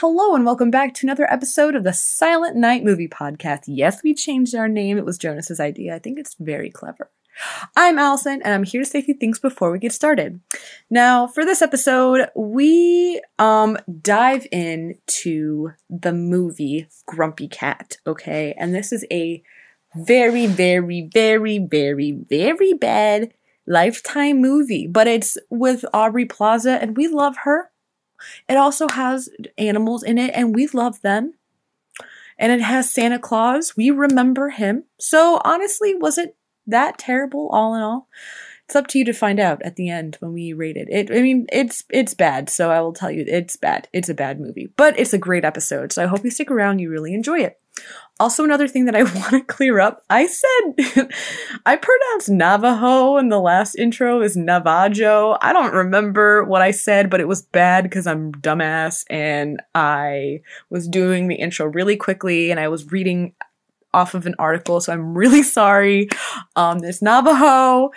Hello and welcome back to another episode of the Silent Night Movie Podcast. Yes, we changed our name. It was Jonas's idea. I think it's very clever. I'm Allison and I'm here to say a few things before we get started. Now, for this episode, we um dive into the movie Grumpy Cat, okay? And this is a very very very very very bad lifetime movie, but it's with Aubrey Plaza and we love her. It also has animals in it and we love them. And it has Santa Claus. We remember him. So honestly, was it that terrible all in all? It's up to you to find out at the end when we rate it. It I mean, it's it's bad, so I will tell you it's bad. It's a bad movie. But it's a great episode. So I hope you stick around, you really enjoy it. Also, another thing that I want to clear up I said I pronounced Navajo in the last intro is Navajo. I don't remember what I said, but it was bad because I'm dumbass and I was doing the intro really quickly and I was reading off of an article, so I'm really sorry. Um, this Navajo.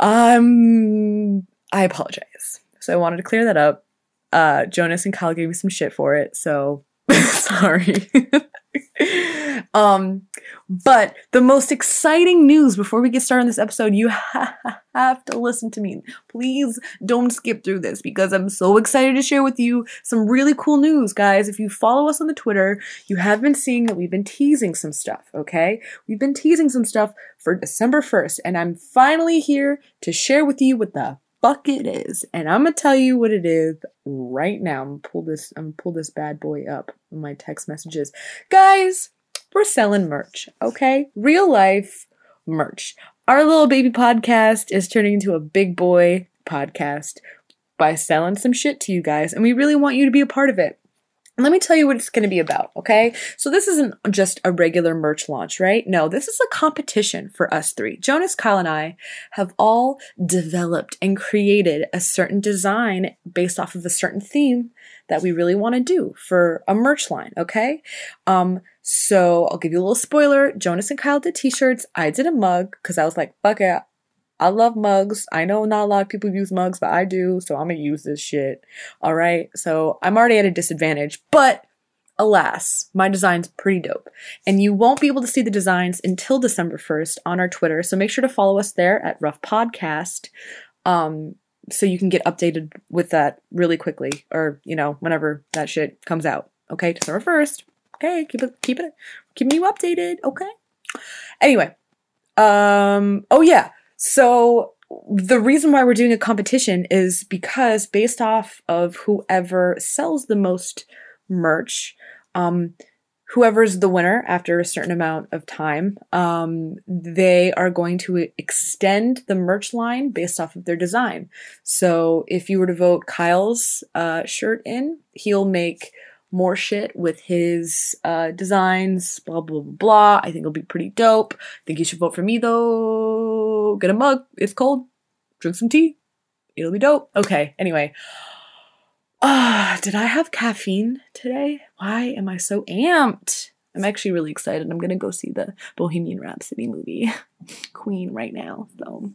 Um, I apologize. So I wanted to clear that up. Uh, Jonas and Kyle gave me some shit for it, so sorry. um, but the most exciting news before we get started on this episode, you ha- have to listen to me. Please don't skip through this because I'm so excited to share with you some really cool news, guys. If you follow us on the Twitter, you have been seeing that we've been teasing some stuff, okay? We've been teasing some stuff for December 1st, and I'm finally here to share with you what the fuck it is. And I'm gonna tell you what it is right now. I'm gonna pull this I'm gonna pull this bad boy up in my text messages. Guys, we're selling merch, okay? Real life merch. Our little baby podcast is turning into a big boy podcast by selling some shit to you guys, and we really want you to be a part of it. Let me tell you what it's going to be about, okay? So, this isn't just a regular merch launch, right? No, this is a competition for us three. Jonas, Kyle, and I have all developed and created a certain design based off of a certain theme that we really want to do for a merch line, okay? Um, so, I'll give you a little spoiler. Jonas and Kyle did t shirts. I did a mug because I was like, fuck it. I love mugs. I know not a lot of people use mugs, but I do, so I'm gonna use this shit. All right. So I'm already at a disadvantage, but alas, my design's pretty dope. And you won't be able to see the designs until December 1st on our Twitter. So make sure to follow us there at Rough Podcast. Um, so you can get updated with that really quickly, or you know, whenever that shit comes out. Okay, December 1st. Okay, keep it keep it keeping you updated, okay? Anyway. Um, oh yeah. So the reason why we're doing a competition is because based off of whoever sells the most merch, um, whoever's the winner after a certain amount of time, um, they are going to extend the merch line based off of their design. So if you were to vote Kyle's uh, shirt in, he'll make more shit with his uh, designs, blah, blah, blah, blah. I think it'll be pretty dope. I think you should vote for me though. Get a mug. It's cold. Drink some tea. It'll be dope. Okay, anyway. Ah, uh, did I have caffeine today? Why am I so amped? I'm actually really excited. I'm gonna go see the Bohemian Rhapsody movie, Queen, right now. So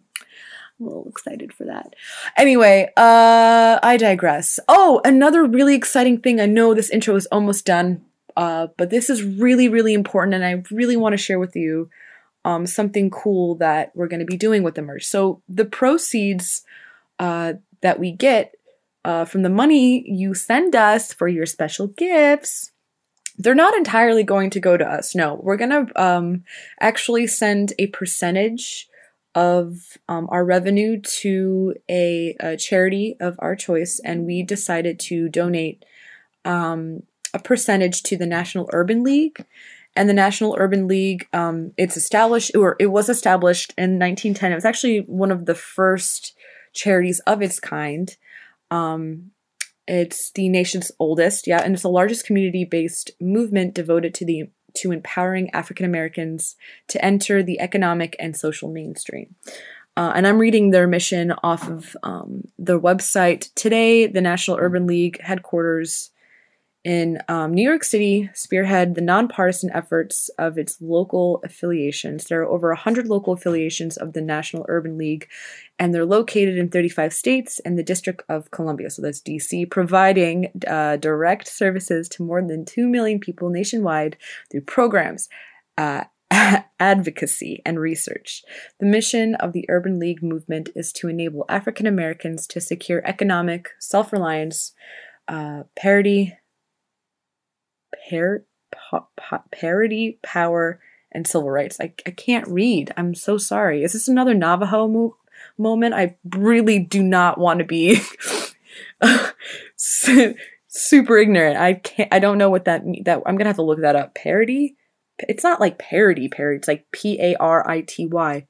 I'm a little excited for that. Anyway, uh, I digress. Oh, another really exciting thing. I know this intro is almost done, uh, but this is really, really important, and I really want to share with you um, something cool that we're going to be doing with the merch. So the proceeds uh, that we get uh, from the money you send us for your special gifts they're not entirely going to go to us. No, we're going to um, actually send a percentage of um, our revenue to a, a, charity of our choice, and we decided to donate um, a percentage to the National Urban League. And the National Urban League, um, it's established, or it was established in 1910. It was actually one of the first charities of its kind. Um, it's the nation's oldest, yeah, and it's the largest community-based movement devoted to the to empowering African Americans to enter the economic and social mainstream. Uh, and I'm reading their mission off of um, their website. Today, the National Urban League headquarters in um, New York City spearhead the nonpartisan efforts of its local affiliations. There are over 100 local affiliations of the National Urban League, and they're located in 35 states and the District of Columbia, so that's DC, providing uh, direct services to more than 2 million people nationwide through programs. Uh, advocacy and research. The mission of the Urban League movement is to enable African Americans to secure economic self reliance, uh, parity, par- pa- pa- parity, power, and civil rights. I, I can't read. I'm so sorry. Is this another Navajo mo- moment? I really do not want to be super ignorant. I can't. I don't know what that means. That I'm gonna have to look that up. Parity. It's not like parody. Parody. It's like P A R I T Y.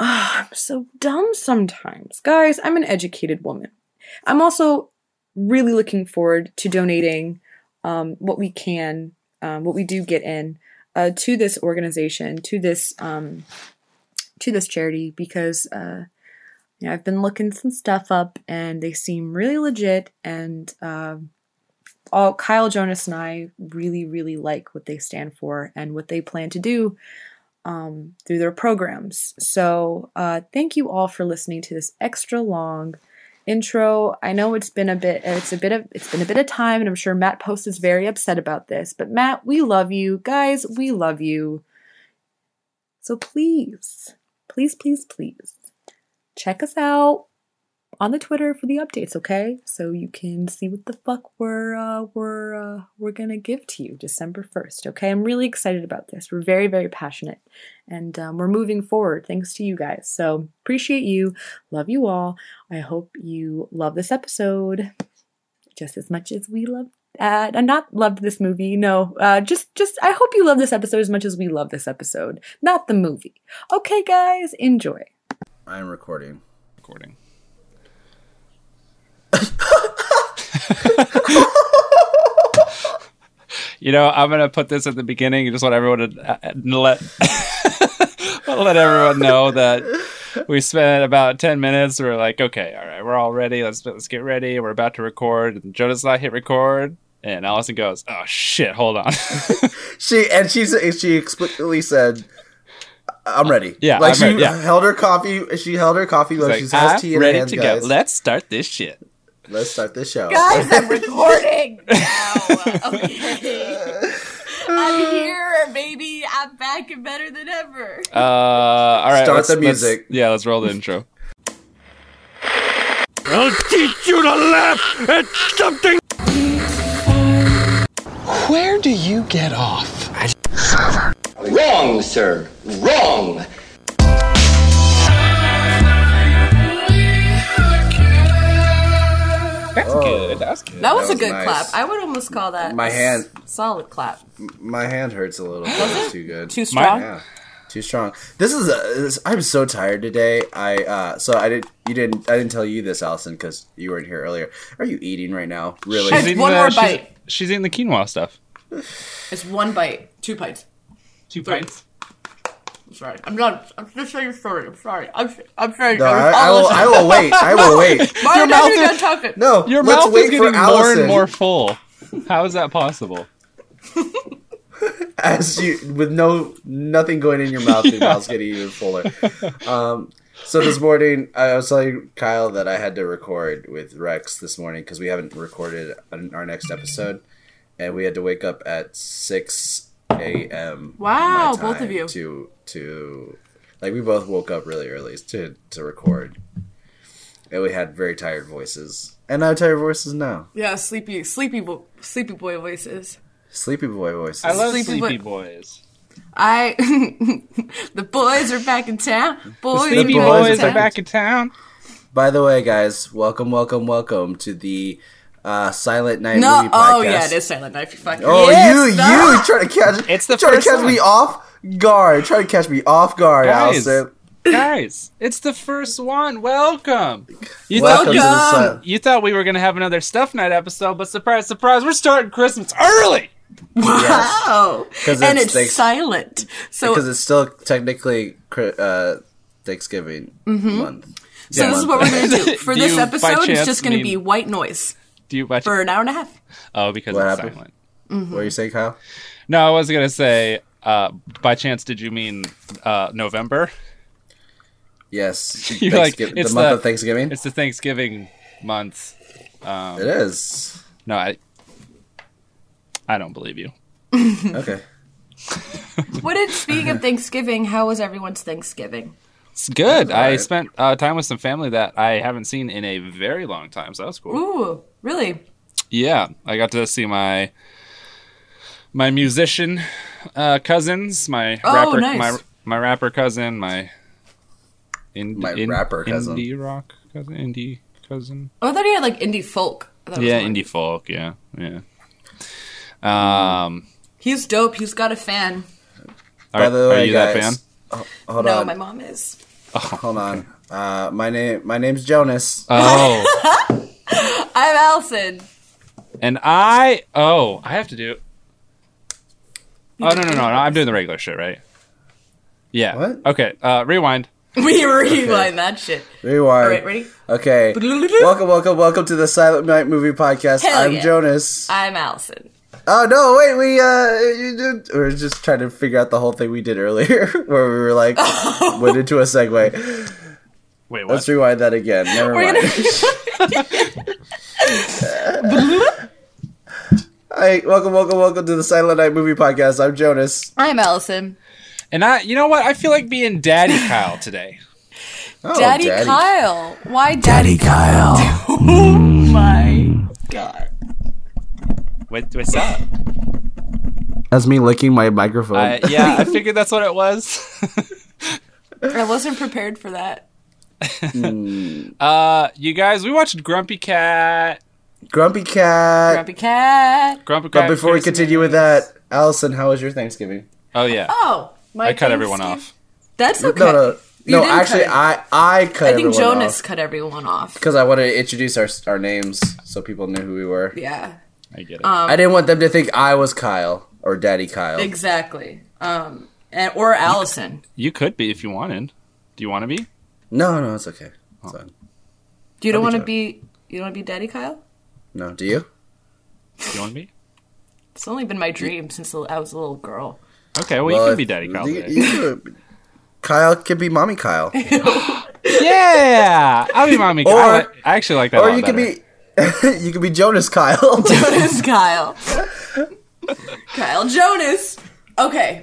Oh, I'm so dumb sometimes. Guys, I'm an educated woman. I'm also really looking forward to donating um, what we can, um, what we do get in uh, to this organization, to this um, to this charity, because uh, you know, I've been looking some stuff up and they seem really legit. And uh, all Kyle Jonas and I really, really like what they stand for and what they plan to do um, through their programs. So uh, thank you all for listening to this extra long intro. I know it's been a bit it's a bit of it's been a bit of time and I'm sure Matt Post is very upset about this. But Matt, we love you. Guys, we love you. So please, please, please, please check us out on the Twitter for the updates, okay? So you can see what the fuck we're uh, we're uh, we're gonna give to you December first, okay? I'm really excited about this. We're very very passionate, and um, we're moving forward thanks to you guys. So appreciate you, love you all. I hope you love this episode just as much as we love. Uh, and not loved this movie. No, uh, just just I hope you love this episode as much as we love this episode, not the movie. Okay, guys, enjoy. I'm recording. Recording. you know, I'm gonna put this at the beginning. and Just want everyone to uh, let let everyone know that we spent about ten minutes. We're like, okay, all right, we're all ready. Let's let's get ready. We're about to record. And Jonas and I hit record, and Allison goes, "Oh shit, hold on." She and she she explicitly said, "I'm ready." Yeah, like I'm she ready, yeah. held her coffee. She held her coffee while like, she has I'm tea ready to guys. go. Let's start this shit. Let's start this show. Guys, I'm recording now. Okay. I'm here, baby. I'm back and better than ever. Uh, all right, Start let's- the let's- music. yeah, let's roll the intro. I'll teach you to laugh at something. Where do you get off? Wrong, sir. Wrong. That's good. That's good. That was, That a good nice. clap. I would almost call that My a s- hand- solid clap. My hand hurts a little. bit. It's too good. Too strong. Yeah, too strong. This is a. This, I'm so tired today. I uh. So I did. You didn't. I didn't tell you this, Allison, because you weren't here earlier. Are you eating right now? Really? She's eating- One more she's- bite. She's eating the quinoa stuff. It's one bite, two bites. Two bites. I'm sorry. I'm not. I'm just saying sorry. I'm sorry. I'm. I'm sorry. No, I, I will. I will wait. I will wait. Why Your mouth you is- done talking? No, Your let's mouth wait is for getting more Allison. and more full. How is that possible? as you with no nothing going in your mouth, your mouth's getting even fuller. Um, so this morning, I was telling Kyle that I had to record with Rex this morning because we haven't recorded an- our next episode, and we had to wake up at six a.m. Wow, both of you. to to like we both woke up really early to to record, and we had very tired voices, and I have tired voices now, Yeah, sleepy, sleepy, bo- sleepy boy voices. sleepy boy voices. I love Sleepy Sleepy, Boy- Boys. I. the boys are back in town. Boys, Sleepy The are boys Boys are are back in town. By the way, guys, welcome, welcome, welcome to the uh, Silent Night No, movie podcast. oh yeah, it is Silent Night. You fucking Oh, yes, you, no. you trying to catch? It's the trying first to catch one. me off guard. Try to catch me off guard, Guys. Allison. Guys, it's the first one. Welcome. You Welcome to the Welcome. You thought we were gonna have another stuff night episode, but surprise, surprise, we're starting Christmas early. Wow, 'Cause and it's it's silent. So, because it's still technically uh, Thanksgiving month. so this is what we're gonna do for Do this episode. It's just gonna be white noise. Do you watch? for an hour and a half. oh, because What it's happened? silent. Mm-hmm. What are you saying, Kyle? No, I was gonna say. Uh, by chance, did you mean uh, November? Yes. You're like, it's the month the- of Thanksgiving. It's the Thanksgiving month. Um, It is. no, I. I don't believe you. Okay. What did speaking of Thanksgiving? How was everyone's Thanksgiving? It's good. I Alright. spent uh, time with some family that I haven't seen in a very long time, so that was cool. Ooh, really? Yeah, I got to see my my musician uh, cousins, my Oh, rapper, nice. my my rapper cousin, my in, My in- rapper cousin. indie rock cousin, indie cousin. Oh, I thought he had like indie folk. I thought it was Yeah, more- indie folk. Yeah, yeah. Um, He's dope. He's got a fan. are, By the way, are you guys, that fan? oh, hold no, on. my mom is. Hold on. Uh, my name. My name's Jonas. Oh, I'm Allison. and I oh I have to do. Oh no no no no! I'm doing the regular shit, right? Yeah. What? Okay. Uh, rewind. We rewind that shit. Rewind. All right, ready? Okay. welcome, welcome, welcome to the Silent Night Movie Podcast. Hell I'm yeah. Jonas. I'm Allison. Oh no! Wait, we uh, you we are just trying to figure out the whole thing we did earlier, where we were like went into a segue. Wait, what? Let's rewind that again. Never We're mind. Hi, welcome, welcome, welcome to the Silent Night Movie Podcast. I'm Jonas. I'm Allison. And I, you know what? I feel like being Daddy Kyle today. Oh, Daddy, Kyle. Why Daddy, Kyle. Oh my god. What, what's up? That's me licking my microphone. I, yeah, I figured that's what it was. I wasn't prepared for that. uh, you guys, we watched Grumpy Cat. Grumpy Cat. Grumpy cat. Grumpy Cat. But before we Christmas. continue with that, Allison, how was your Thanksgiving? oh yeah, Oh, my I cut everyone off. That's okay. No, no, no. Actually, cut I I cut I think everyone Jonas off cut everyone off. because I wanted to introduce our our names so people knew who we were. Yeah, I get it. Um, I didn't want them to think I was Kyle or Daddy Kyle. exactly. Um, and, or Allison. you could be if you wanted. Do you want to be? No, no, it's okay. Oh. It's fine. You don't I'll want to be be. You don't want to be Daddy Kyle. No, do you? Do you want to be? It's only been my dream since I was a little girl. Okay, well, you can be Daddy Kyle you- you could- Kyle can be Mommy Kyle, yeah, I'll be mommy. Kyle. Or- I, I actually like that. a or lot you could better. be you could be Jonas Kyle. Jonas Kyle. Kyle Jonas. Okay.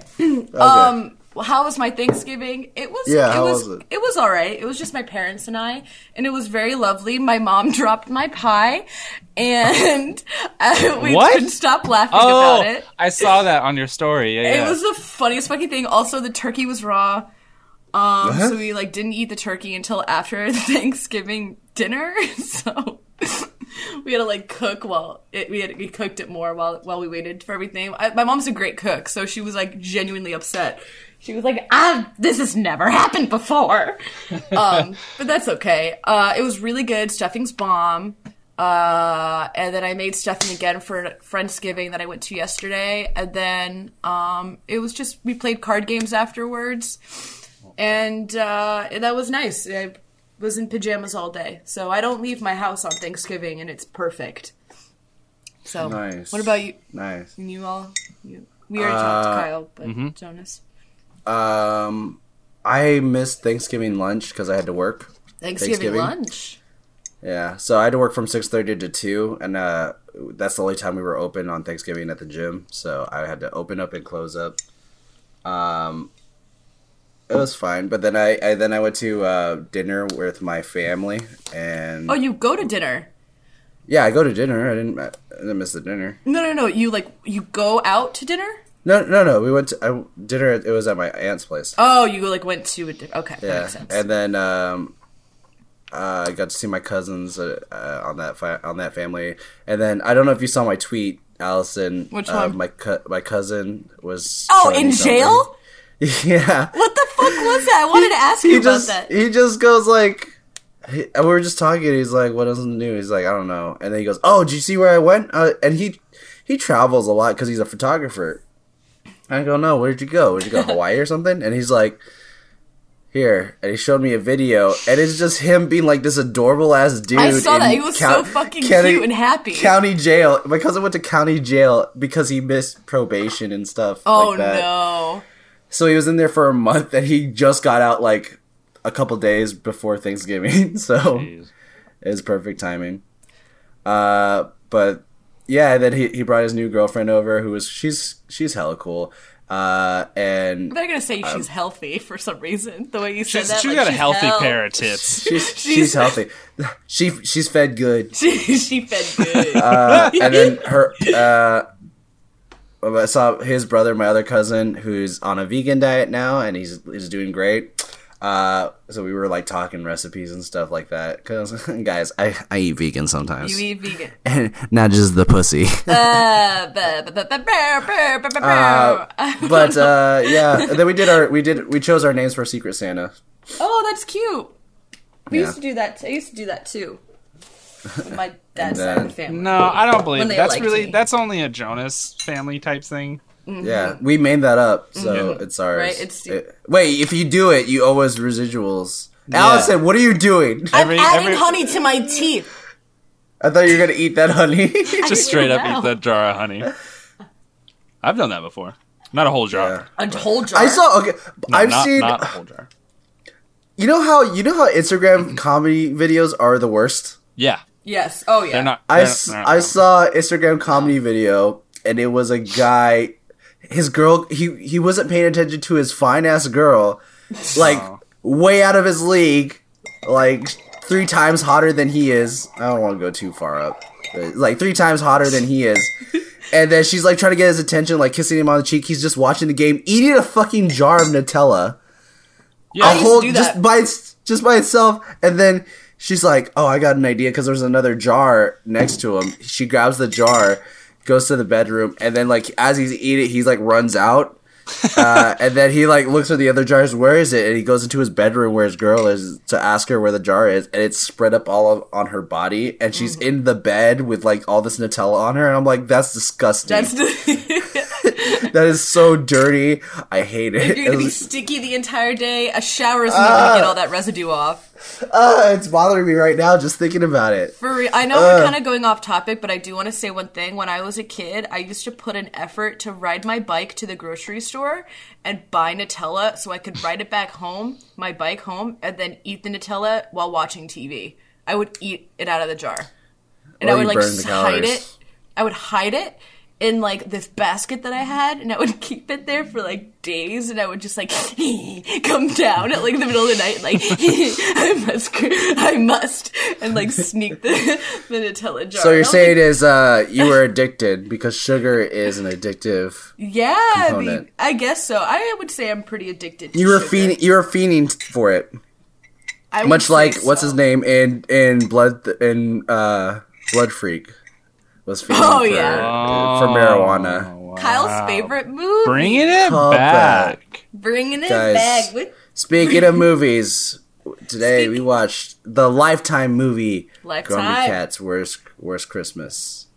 Um how was my Thanksgiving? It was Yeah, it how was, was it? it was all right. It was just my parents and I and it was very lovely. My mom dropped my pie and uh, we What? couldn't stop laughing Oh, about it. I saw that on your story. Yeah, yeah. It was the funniest fucking thing. Also, the turkey was raw. Um, What? so we like didn't eat the turkey until after Thanksgiving dinner. So we had to like cook while it, we had we cooked it more while while we waited for everything. I, my mom's a great cook, so she was like genuinely upset. She was like, "Ah, this has never happened before," um, but that's okay. Uh, it was really good. Stuffing's bomb. Uh, and then I made stuffing again for Friendsgiving that I went to yesterday. And then um, it was just we played card games afterwards, and uh, that was nice. I was in pajamas all day, so I don't leave my house on Thanksgiving, and it's perfect. So, Nice. what about you? nice. And you all? You, we already talked to Uh, Kyle, but Jonas. Um, I missed Thanksgiving lunch because I had to work. Thanksgiving, Thanksgiving? lunch. Yeah, so I had to work from six thirty to two, and uh, that's the only time we were open on Thanksgiving at the gym. So I had to open up and close up. Um, it was fine, but then I, I then I went to uh, dinner with my family, and Oh, you go to dinner? yeah, I go to dinner. I didn't I didn't miss the dinner. No, no, no. You like you go out to dinner? No, no, no. We went to I, dinner. It was at my aunt's place. Oh, you like went to a di- okay. That yeah, makes sense. and then um, uh, I got to see my cousins uh, uh, on that fi- on that family, and then I don't know if you saw my tweet, Allison. Which uh, one? My cu- my cousin was. oh, in jail? yeah. What the fuck was that? I wanted to ask you He about just that. he just goes like. he- we were just talking. He's like, "What else is new?" He's like, "I don't know." And then he goes, "Oh, did you see where I went?" Uh, and he he travels a lot because he's a photographer. I go, "No, where'd you go? Where'd you go? Hawaii or something?" And he's like, here, and he showed me a video, and it's just him being like this adorable ass dude. I saw that. He was so fucking cute and happy. County jail. My cousin went to county jail because he missed probation and stuff. Oh like that. no. So he was in there for a month, and he just got out like a couple days before Thanksgiving. So Jeez. it was perfect timing. Uh, but yeah, then he he brought his new girlfriend over, who was she's she's hella cool. Uh, and They're gonna say she's healthy for some reason. The way you said She's, that, she's like, got a healthy hell- pair of tits. she's she's healthy. She she's fed good. She, she fed good. Uh, and then her uh, I saw his brother, my other cousin, who's on a vegan diet now, and he's he's doing great. Uh, so we were like talking recipes and stuff like that. Cause guys, I, I eat vegan sometimes. You eat vegan, and not just the pussy. but yeah, then we did our we did we chose our names for Secret Santa. Oh, that's cute. We yeah. used to do that. T- I used to do that too. With my dad's side family. No, I don't believe that's really me. that's only a Jonas family type thing. Mm-hmm. Yeah, we made that up, so mm-hmm. it's ours. Right, it's- It- wait, if you do it, you owe us residuals. Yeah. Allison, what are you doing? I'm Every- adding every- honey to my teeth. I thought you were gonna eat that honey. Just straight up now. eat that jar of honey. I've done that before. Not a whole jar. Yeah. A whole jar. I saw. Okay, No, I've not, seen. not a whole jar. You know how you know how Instagram mm-hmm. comedy videos are the worst. Yeah, Yes. Oh yeah. they're not. I, they're- s- they're not I wrong. saw Instagram comedy video and it was a guy his girl he he wasn't paying attention to his fine ass girl like Oh. way out of his league like three times hotter than he is. I don't want to go too far up. Like three times hotter than he is. And then she's like trying to get his attention, like kissing him on the cheek. He's just watching the game, eating a fucking jar of Nutella Yeah, a whole just by just by itself and then she's like oh i got an idea because there's another jar next to him she grabs the jar goes to the bedroom and then like as he's eating he's like runs out uh, and then he like looks at the other jars where is it and he goes into his bedroom where his girl is to ask her where the jar is and it's spread up all of, on her body and she's Mm. in the bed with like all this nutella on her and i'm like that's disgusting That's. that is so dirty i hate it You're gonna be sticky the entire day. A shower is not going to get all that residue off. uh, it's bothering me right now just thinking about it For real, I know we're kind of going off topic, but I do want to say one thing. When I was a kid, I used to put an effort to ride my bike to the grocery store and buy Nutella so I could ride it back home, my bike home, and then eat the Nutella while watching TV. I would eat it out of the jar, and Or I would like hide calories. it. I would hide it in like this basket that I had, and I would keep it there for like days, and I would just like come down at like the middle of the night, like I must, I must, and like sneak the, the Nutella jar. So you're And I was saying like, is uh you were addicted because sugar is an addictive. yeah, I mean. I guess so. I would say I'm pretty addicted. to You were fiending. You were fiending for it, I much like what's his name in in blood in uh Blood Freak was fiending Oh, for, yeah. for marijuana. Oh, wow. Kyle's favorite movie. Bringing it Come back. bringing it Guys. back with Speaking of movies, today we watched the Lifetime movie Lifetime. Grumpy Cat's Worst Worst Christmas.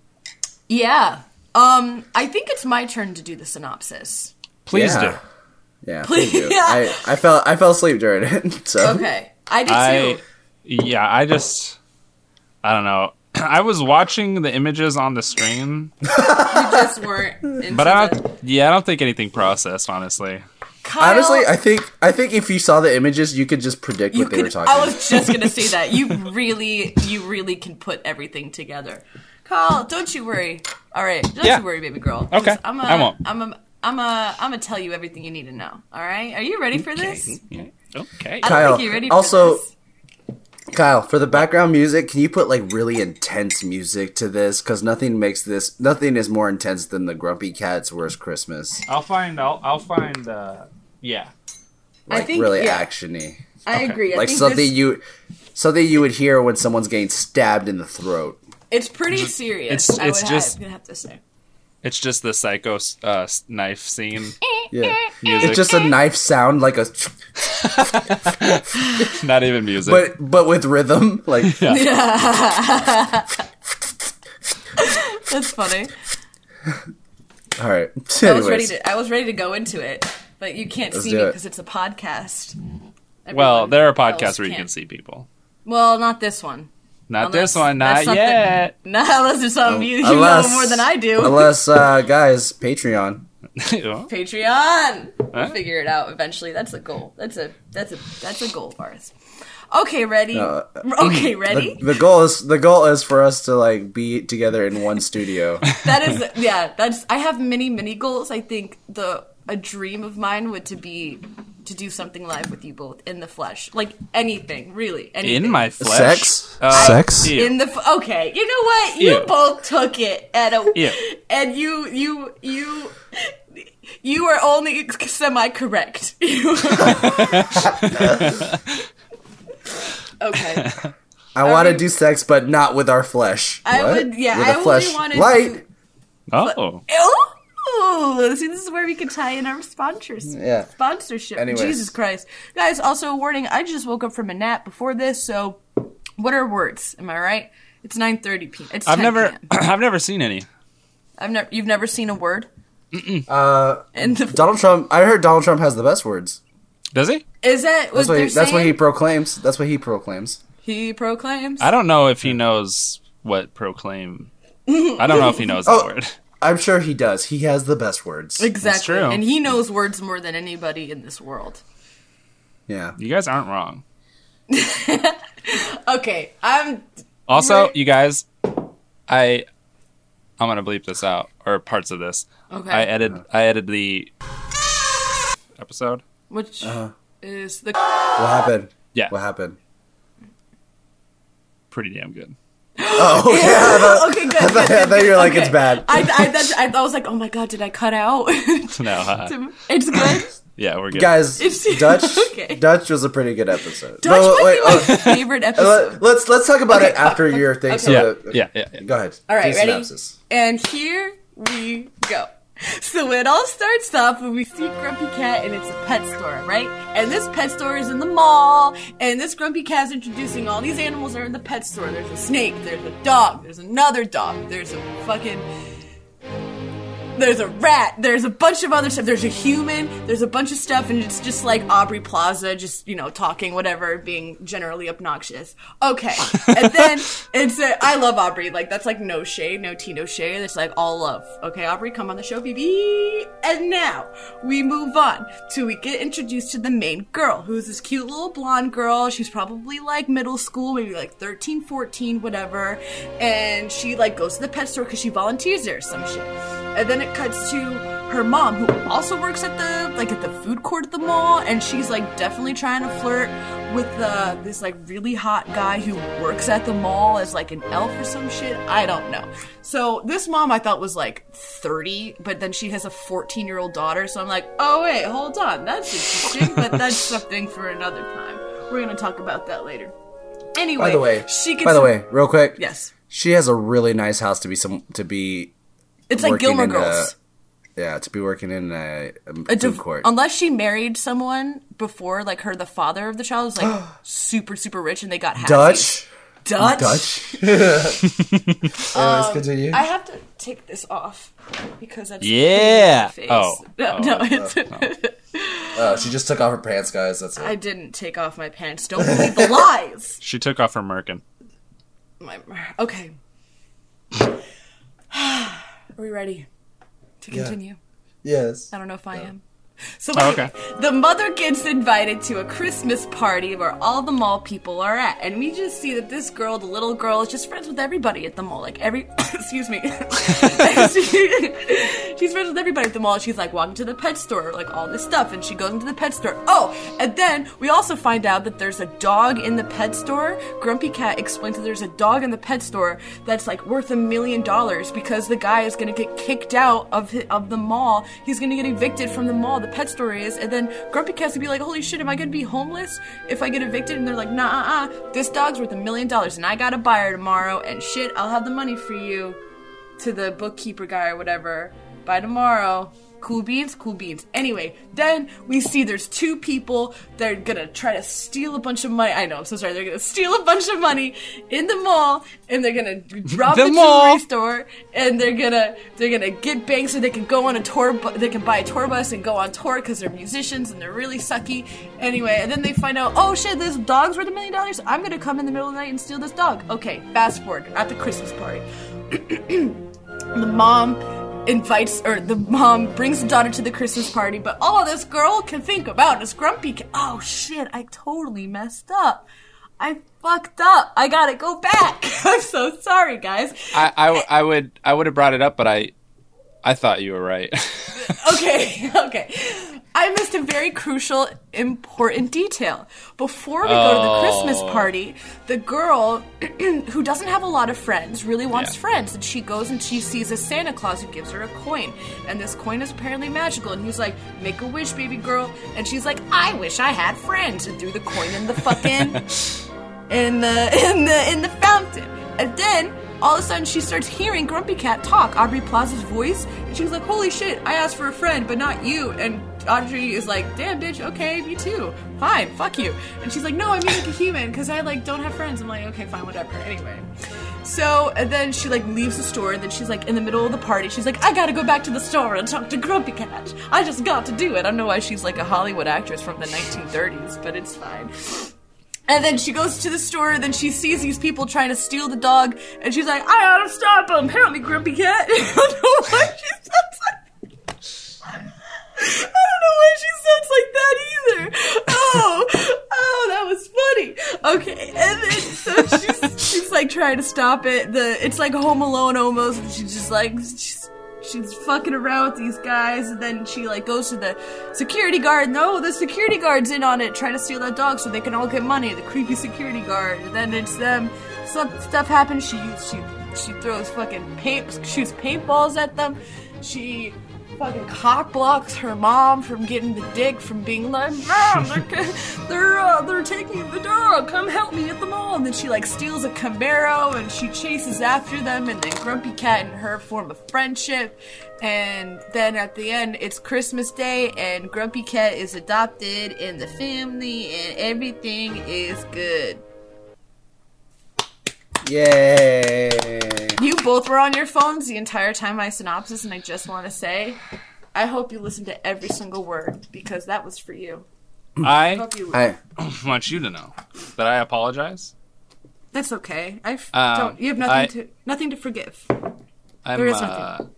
yeah. Um, I think it's my turn to do the synopsis. Please Yeah. do. Yeah, Please- please do. Yeah. I I fell I fell asleep during it. So Okay, I did I too. yeah, I just I don't know. I was watching the images on the screen, You just weren't. Into but I don't. Yeah, I don't think anything processed. Honestly, Kyle, honestly, I think I think if you saw the images, you could just predict what they were talking. I was just gonna say that you really, you really can put everything together. Kyle, don't you worry. All right, don't Yeah. you worry, baby girl. Okay, I'm a, I won't. I'm a, I'm a, I'm gonna tell you everything you need to know. All right, are you ready for this? okay. I don't Kyle, think you're ready. For also- this. Kyle, for the background music, can you put like really intense music to this? Because nothing makes this, nothing is more intense than the Grumpy Cat's Worst Christmas. I'll find. I'll. I'll find. uh Yeah. I Like think- really yeah. actiony, I agree. I like think something this- you, something you would hear when someone's getting stabbed in the throat. It's pretty serious. It's- I it's would just- have, have to say. It's just the psycho uh, knife scene Yeah, music. it's just a knife sound, like a, not even music. but but with rhythm, like yeah. That's funny. all right. I was ready to. I was ready to go into it, but you can't Let's see do me it. because it's a podcast. Well, there are podcasts where you can. can see people. Well, not this one. Not Unless this one, not something- yet. No, unless there's something you, you know more than I do. Unless, uh, guys, Patreon. Patreon. We'll Huh? figure it out eventually. That's a goal. That's a that's a that's a goal of ours. Okay, ready? Uh, okay, ready? The, the goal is the goal is for us to like be together in one studio. that is yeah. That's I have many many goals. I think the a dream of mine would to be to do something live with you both in the flesh, like anything really. Anything. In my flesh. Sex? Uh, Sex? ew. in the f- okay you know what you Ew. both took it at a Ew. and you you you you were only semi correct okay I want to do sex, but not with our flesh. I What? would yeah with I a only flesh wanted light. to Oh. Ooh, see, this is where we can tie in our sponsors. Yeah. Sponsorship. Anyways. Jesus Christ. Guys, also a warning, I just woke up from a nap before this, so what are words? Am I right? It's 9.30 p.m. It's 10 I've never p.m. I've never seen any. I've never, you've never seen a word? Uh, And the, Donald Trump. I heard Donald Trump has the best words. Does he? is that what That's what he, they're that's what he proclaims. That's what he proclaims. He proclaims. I don't know if he knows what proclaim. I don't know if he knows that Oh. word. I'm sure he does. He has the best words. exactly. true. And he knows words more than anybody in this world. Yeah. You guys aren't wrong. Okay, I'm. Also, Right. you guys, I I'm gonna bleep this out or parts of this. Okay. I edit I edited the episode. Which Uh-huh. is the. What happened? Yeah, What happened? pretty damn good. Oh, yeah. I thought, Okay, good. I thought, I thought you were like, it's bad. I, I, I, I was like, oh my god, did I cut out? No, uh, it's good. yeah, we're good. Guys, It's- Dutch okay. Dutch was a pretty good episode. Dutch No, might wait, my oh, favorite episode. let, let's let's talk about Okay, it after fuck, your fuck, thing. okay. So yeah, that- yeah, yeah, yeah. Go ahead. All right, ready? synopsis. And here we go. So it all starts off when we see Grumpy Cat and it's a pet store, right? And this pet store is in the mall, and this Grumpy Cat's introducing all these animals that are in the pet store. There's a snake, there's a dog, there's another dog, there's a fucking there's a rat, there's a bunch of other stuff, there's a human, there's a bunch of stuff, and it's just like Aubrey Plaza, just, you know, talking, whatever, being generally obnoxious. Okay. And then it's a, I love Aubrey, like, that's like no shade, no tea, no shade, it's like all love. Okay, Aubrey, come on the show, baby. And now, we move on to we get introduced to the main girl, who's this cute little blonde girl, she's probably like middle school, maybe like 13, 14, whatever, and she like goes to the pet store because she volunteers there some shit. And then it cuts to her mom, who also works at the like at the food court at the mall, and she's like definitely trying to flirt with uh, this like really hot guy who works at the mall as like an elf or some shit. I don't know. So this mom I thought was like 30, but then she has a 14 year old daughter. So I'm like, oh wait, hold on, that's interesting, but that's something for another time. We're gonna talk about that later. Anyway, By the way, she gets by the way, real quick, yes, she has a really nice house to be some to be it's like Gilmore in a- Girls. yeah to be working in a, a a food court. unless she married someone before, like her, the father of the child was like super, super rich, and they got half Dutch, Dutch. Dutch. Anyways, Um, continue. I have to take this off because that's Yeah. my face. Oh. no, Oh. no, it's, Uh, she just took off her pants, guys. That's it. I didn't take off my pants. Don't believe the lies. She took off her merkin. My, okay. Are we ready to continue? yes. I don't know if I am. So Oh, anyway, the mother gets invited to a Christmas party where all the mall people are at, and we just see that this girl, the little girl, is just friends with everybody at the mall. Like every, excuse me, she's friends with everybody at the mall. She's like walking to the pet store, like all this stuff, and she goes into the pet store. Oh, and then we also find out that there's a dog in the pet store. Grumpy Cat explains that there's a dog in the pet store that's like worth a million dollars because the guy is gonna get kicked out of of the mall. He's gonna get evicted from the mall. The pet store is, and then Grumpy Cat's gonna be like, "Holy shit, am I gonna be homeless if I get evicted?" And they're like, "Nah, uh, uh, this dog's worth a million dollars, and I got a buyer tomorrow, and shit, I'll have the money for you." To the bookkeeper guy or whatever by tomorrow. Cool beans, cool beans. Anyway, then we see there's two people. They're gonna try to steal a bunch of money. I know, I'm so sorry. They're gonna steal a bunch of money in the mall, and they're gonna rob The the, jewelry store, and they're gonna they're gonna get banks so they can go on a tour. Bu- they can buy a tour bus and go on tour because they're musicians and they're really sucky. Anyway, and then they find out, oh shit, this dog's worth a million dollars. I'm gonna come in the middle of the night and steal this dog. Okay, fast forward at the Christmas party the mom invites or the mom brings the daughter to the Christmas party, but all this girl can think about is grumpy. Ca- oh shit! I totally messed up. I fucked up. I gotta go back. I'm so sorry, guys. I, I, I would I would have brought it up, but I I thought you were right. Okay, okay. I missed a very crucial, important detail. Before we go to the Christmas Oh. party, the girl who doesn't have a lot of friends really wants Yeah. friends, and she goes and she sees a Santa Claus who gives her a coin, and this coin is apparently magical. And he's like, "Make a wish, baby girl," and she's like, "I wish I had friends," and threw the coin in the fucking in the in the in the fountain. And then all of a sudden she starts hearing Grumpy Cat talk, Aubrey Plaza's voice, and she's like, "Holy shit! I asked for a friend, but not you." And Aubrey is like, "Damn, bitch. Okay, me too. Fine, fuck you." And she's like, "No, I mean like a human, because I like don't have friends." I'm like, "Okay, fine, whatever." Anyway. So and then she like leaves the store. And then she's like in the middle of the party. She's like, "I gotta go back to the store and talk to Grumpy Cat. I just got to do it." I don't know why she's like a Hollywood actress from the 1930s, but it's fine. And then she goes to the store, then she sees these people trying to steal the dog, and she's like, I gotta stop them! Help me, Grumpy Cat! I don't know why she sounds like I don't know why she sounds like that either. Oh, oh, that was funny. Okay, and then so she's she's like trying to stop it. The it's like Home Alone almost. She's just like she's she's fucking around with these guys, and then she like goes to the security guard. No, oh, the security guard's in on it, trying to steal that dog so they can all get money. The creepy security guard, and then it's them. Some stuff happens. She she she throws fucking paint, shoots paintballs at them. She fucking cock blocks her mom from getting the dick from being like, Mom, they're they're, uh, they're taking the dog. Come help me at the mall. And then she like steals a Camaro and she chases after them. And then Grumpy Cat and her form a friendship. And then at the end, it's Christmas Day and Grumpy Cat is adopted in the family and everything is good. Yay! You both were on your phones the entire time my synopsis, and I just want to say, I hope you listened to every single word because that was for you. I Hope you. I want you to know that I apologize. That's okay. I f- Um, don't. You have nothing I- to nothing to forgive. I'm There is uh, nothing.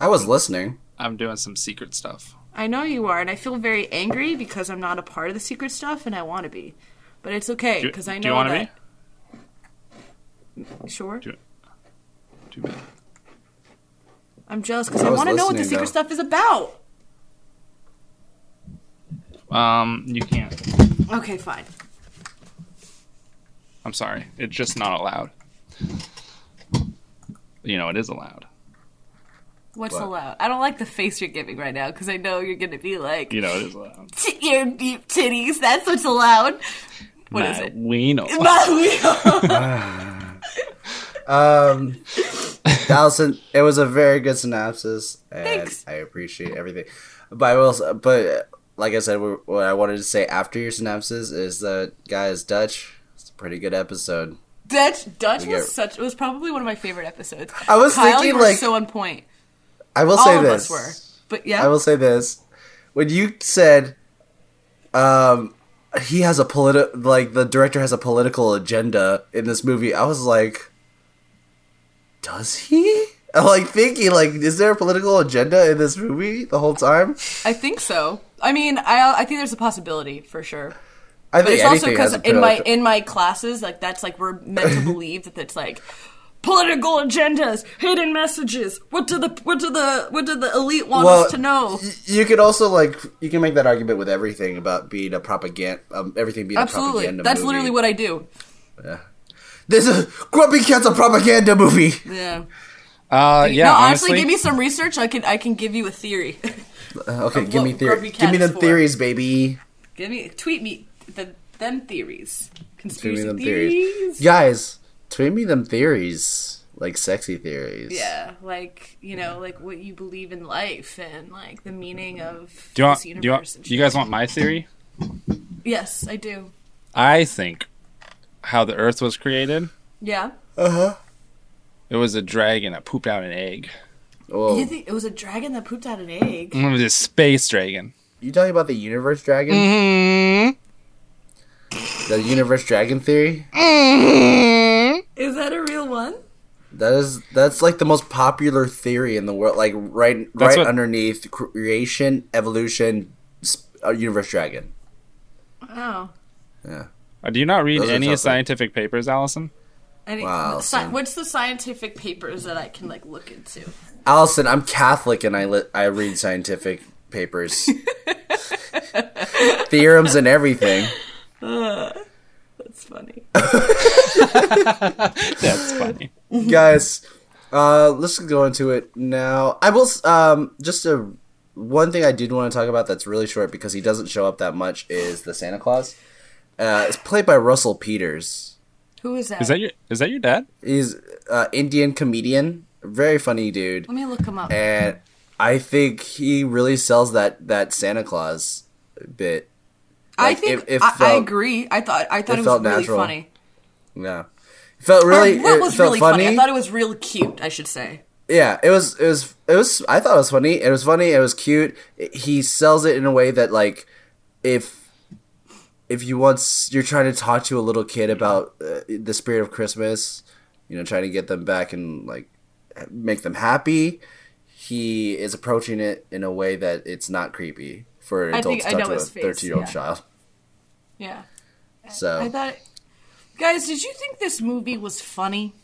I was listening. I'm doing some secret stuff. I know you are, and I feel very angry because I'm not a part of the secret stuff, and I want to be. But it's okay because I know do you want to that. Sure. Do- Too bad. I'm jealous because I I, want to know what the secret though. stuff is about. Um, you can't. Okay, fine. I'm sorry. It's just not allowed. You know, it is allowed. What's What? allowed? I don't like the face you're giving right now because I know you're gonna be like, You know, it is allowed. "T- your deep titties. That's what's allowed. What is Nah, it? We know. Um, Allison, it was a very good synopsis, and Thanks. I appreciate everything. But I will, but like I said, what I wanted to say after your synopsis is that guys, Dutch, it's a pretty good episode. Dutch Dutch was get- such. It was probably one of my favorite episodes. I was Kyle, thinking, you like- so on point. I will All say this. were, but yeah, I will say this. When you said, um, he has a politi- like the director has a political agenda in this movie, I was like, does he? I'm like thinking, like, is there a political agenda in this movie the whole time? I think so. I mean, I I think there's a possibility for sure. I But think it's also because in my in my classes, like that's like we're meant to believe that it's like political agendas, hidden messages. What do the what do the what do the elite want Well, us to know? y- you could also like you can make that argument with everything about being a propaganda, um, everything being a Absolutely, propaganda. that's movie. literally what I do. This is Grumpy Cat's a propaganda movie. Yeah. Uh, yeah, no, honestly, honestly, give me some research. I can I can give you a theory. Uh, okay, give me what theory. Give me is them for. theories, baby. give me tweet me the them theories. Tweet Conspiracy me them theories. theories. Guys, tweet me them theories. like sexy theories. Yeah, like you know, like what you believe in life and like the meaning of Do you want? this Do universe. you want? Do you guys want my theory? Yes, I do. I think how the Earth was created. Yeah. Uh huh. It was a dragon that pooped out an egg. Whoa. You think it was a dragon that pooped out an egg? It was a space dragon. You talking about the universe dragon? Mm-hmm. The universe dragon theory? Is that a real one? That is that's like the most popular theory in the world. Like right That's right what- underneath creation, evolution, sp- uh, universe dragon. Oh. Yeah. Uh, do you not read Those any scientific papers, Allison? Any, Wow, sci- so- what's the scientific papers that I can like look into? Allison, I'm Catholic and I li- I read scientific papers, theorems, and everything. That's funny. That's funny. guys uh let's go into it now i will um just a one thing i did want to talk about that's really short because he doesn't show up that much is the santa claus uh it's played by russell peters Who is that? Is that your? Is that your dad? he's uh indian comedian very funny dude Let me look him up. and i think he really sells that that santa claus bit I think it- it I, I agree. I thought I thought it it, was felt really natural. funny. yeah it felt really or what it was felt really funny? I thought it was real cute. I should say. Yeah, it was it was it was I thought it was funny. It was funny, it was cute. He sells it in a way that like if if you once you're trying to talk to a little kid about uh, the spirit of Christmas, you know, trying to get them back and like make them happy, he is approaching it in a way that it's not creepy for an I adult to I talk know to a 13 year old yeah. child. Yeah. So I thought. Guys, did you think this movie was funny?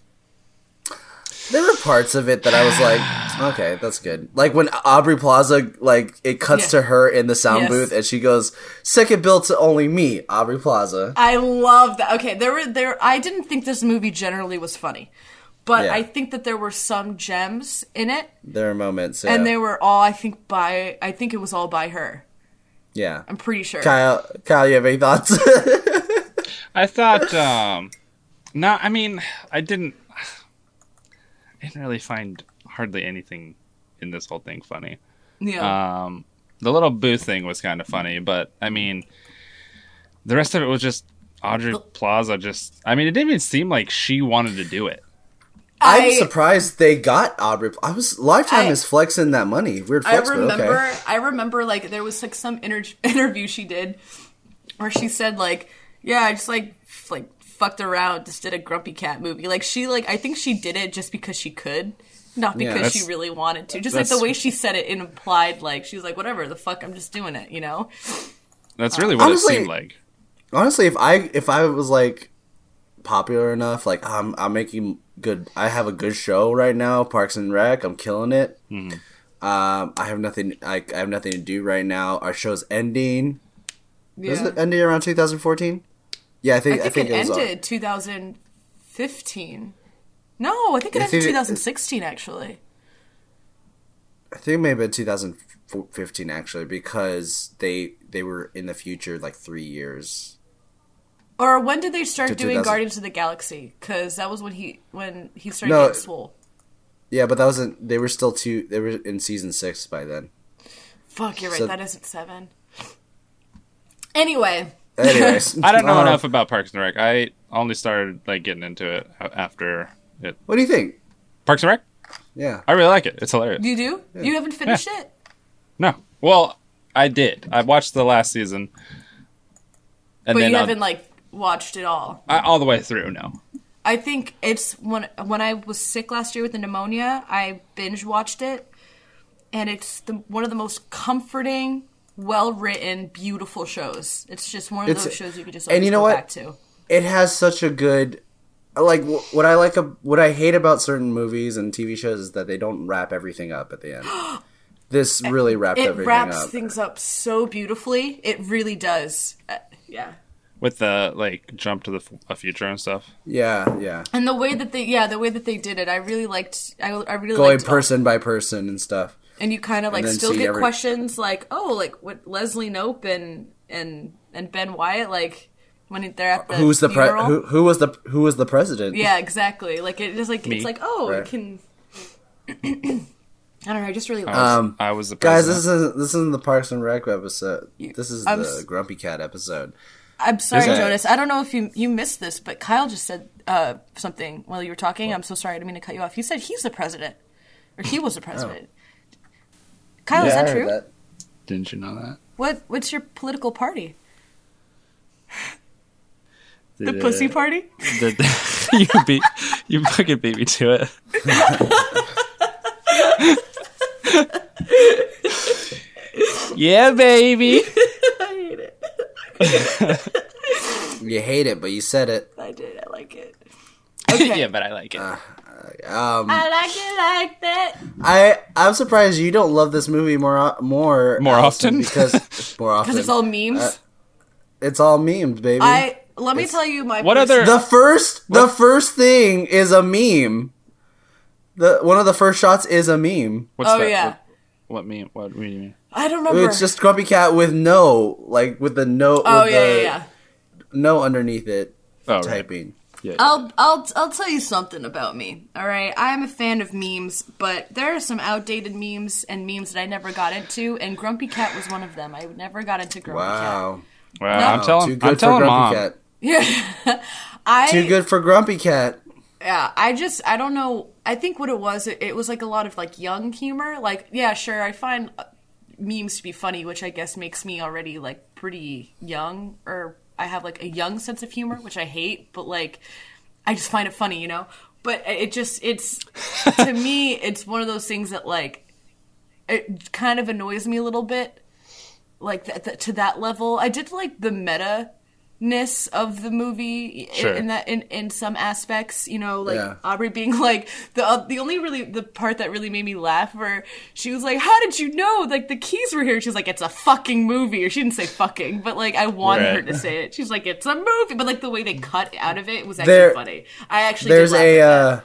There were parts of it that I was like, okay, that's good. Like when Aubrey Plaza, like it cuts Yeah. to her in the sound Yes. booth, and she goes, second bill to only me, Aubrey Plaza." I love that. Okay, there were there. I didn't think this movie generally was funny, but Yeah. I think that there were some gems in it, There are moments, yeah. and they were all. I think by. I think it was all by her. yeah. I'm pretty sure. Kyle, Kyle, you have any thoughts? I thought. um No, I mean, I didn't. I didn't really find hardly anything in this whole thing funny. Yeah. Um, the little booth thing was kind of funny, but I mean, the rest of it was just Aubrey Plaza. Just, I mean, it didn't even seem like she wanted to do it. I'm I- surprised they got Aubrey. I was Lifetime I- is flexing that money. Weird I flex, but remember. okay. I remember like there was like some inter- interview she did where she said like, "Yeah, I just like fucked around, just did a Grumpy Cat movie." Like she like I think she did it just because she could, not because that's- she really wanted to. Just like the way she said it, it implied like she was like, "Whatever the fuck, I'm just doing it," you know? That's really what Honestly- it seemed like. Honestly, if I if I was like popular enough, like I'm I'm making good. I have a good show right now, Parks and Rec. I'm killing it. Mm-hmm. Um, I have nothing. I, I have nothing to do right now. Our show's ending. Yeah. Is it ending around 2014? Yeah, I I think think, I think it, it, uh, ended 2015. No, I think it I ended think it- 2016 actually. I think maybe 2015 actually because they they were in the future like three years. Or when did they start doing 2000. Guardians of the Galaxy? Because that was when he when he started No. getting swole. Yeah, but that wasn't. They were still two. They were in season six by then. Fuck, you're right. That isn't seven. Anyway, Anyways, I don't know um, enough about Parks and Rec. I only started like getting into it after it. What do you think? Parks and Rec. Yeah. I really like it. It's hilarious. you do? You haven't finished it? No, well, I did. I watched the last season, and But then you I'll- haven't like watched it all. I, all the way through. No, I think it's when when I was sick last year with the pneumonia, I binge watched it, and it's the one of the most comforting, well written, beautiful shows. It's just one of It's- those shows you could just and you know go what? back to. it has such a good like what I like what I hate about certain movies and TV shows is that they don't wrap everything up at the end. this really wrapped It everything wraps up. things up so beautifully. It really does. Uh, yeah. with the like jump to the f- a future and stuff. yeah, yeah. And the way that they, yeah, the way that they did it, I really liked. I, I really Going liked. person by person and stuff. And you kind of like still get every- questions like, oh, like what Leslie Knope and and and Ben Wyatt, like when they're at the Who's the pre- who, who was the who was the president? Yeah, exactly. Like it is like Me. it's like oh, Right. it can. I don't know. I just really like. Um, I was the guys, this isn't this isn't the Parks and Rec episode. This is I'm the s- Grumpy Cat episode. I'm sorry, Is it? Jonas. I don't know if you you missed this, but Kyle just said uh, something while you were talking. I'm so sorry. I didn't mean to cut you off. He said he's the president, or he was the president. Kyle, is Yeah, I that true? that. Didn't you know that? What What's your political party? The Did, Pussy uh, Party? did- you beat you fucking beat me to it. yeah, baby. I hate it. You hate it, but you said it. I did. I like it. Okay. yeah, but I like it. Um, I like it like that. I I'm surprised you don't love this movie more more More Allison, often? because more often Because it's all memes. it's all memes, baby. I let me tell you my. What pers- other- the first the first thing is a meme. The one of the first shots is a meme. What's Oh that? yeah, What, what mean? What do you mean? I don't remember. It's just Grumpy Cat with no like with the no oh with yeah, the yeah, yeah. no underneath it Oh, right. Typing. Yeah. I'll I'll I'll tell you something about me. All right, I'm a fan of memes, but there are some outdated memes and memes that I never got into, and Grumpy Cat was one of them. I never got into Grumpy Cat. Wow. Well, No. I'm telling, Too good I'm for telling Grumpy mom. Cat. Cat. I Too good for Grumpy Cat. yeah, I just I don't know. I think what it was, it, it was like a lot of like young humor. Like yeah, sure, I find uh, memes to be funny, which I guess makes me already like pretty young, or I have like a young sense of humor, which I hate, but like I just find it funny, you know. But it just it's to me, it's one of those things that like it kind of annoys me a little bit, like th- th- to that level. I did like the meta ness of the movie Sure. in, that in, in some aspects you know like Yeah. aubrey being like the uh, the only really the part that really made me laugh where she was like how did you know like the keys were here she's like it's a fucking movie or she didn't say fucking but like i wanted her to say it she's like it's a movie but like the way they cut out of it was actually There- funny i actually There's did laugh a at that. uh,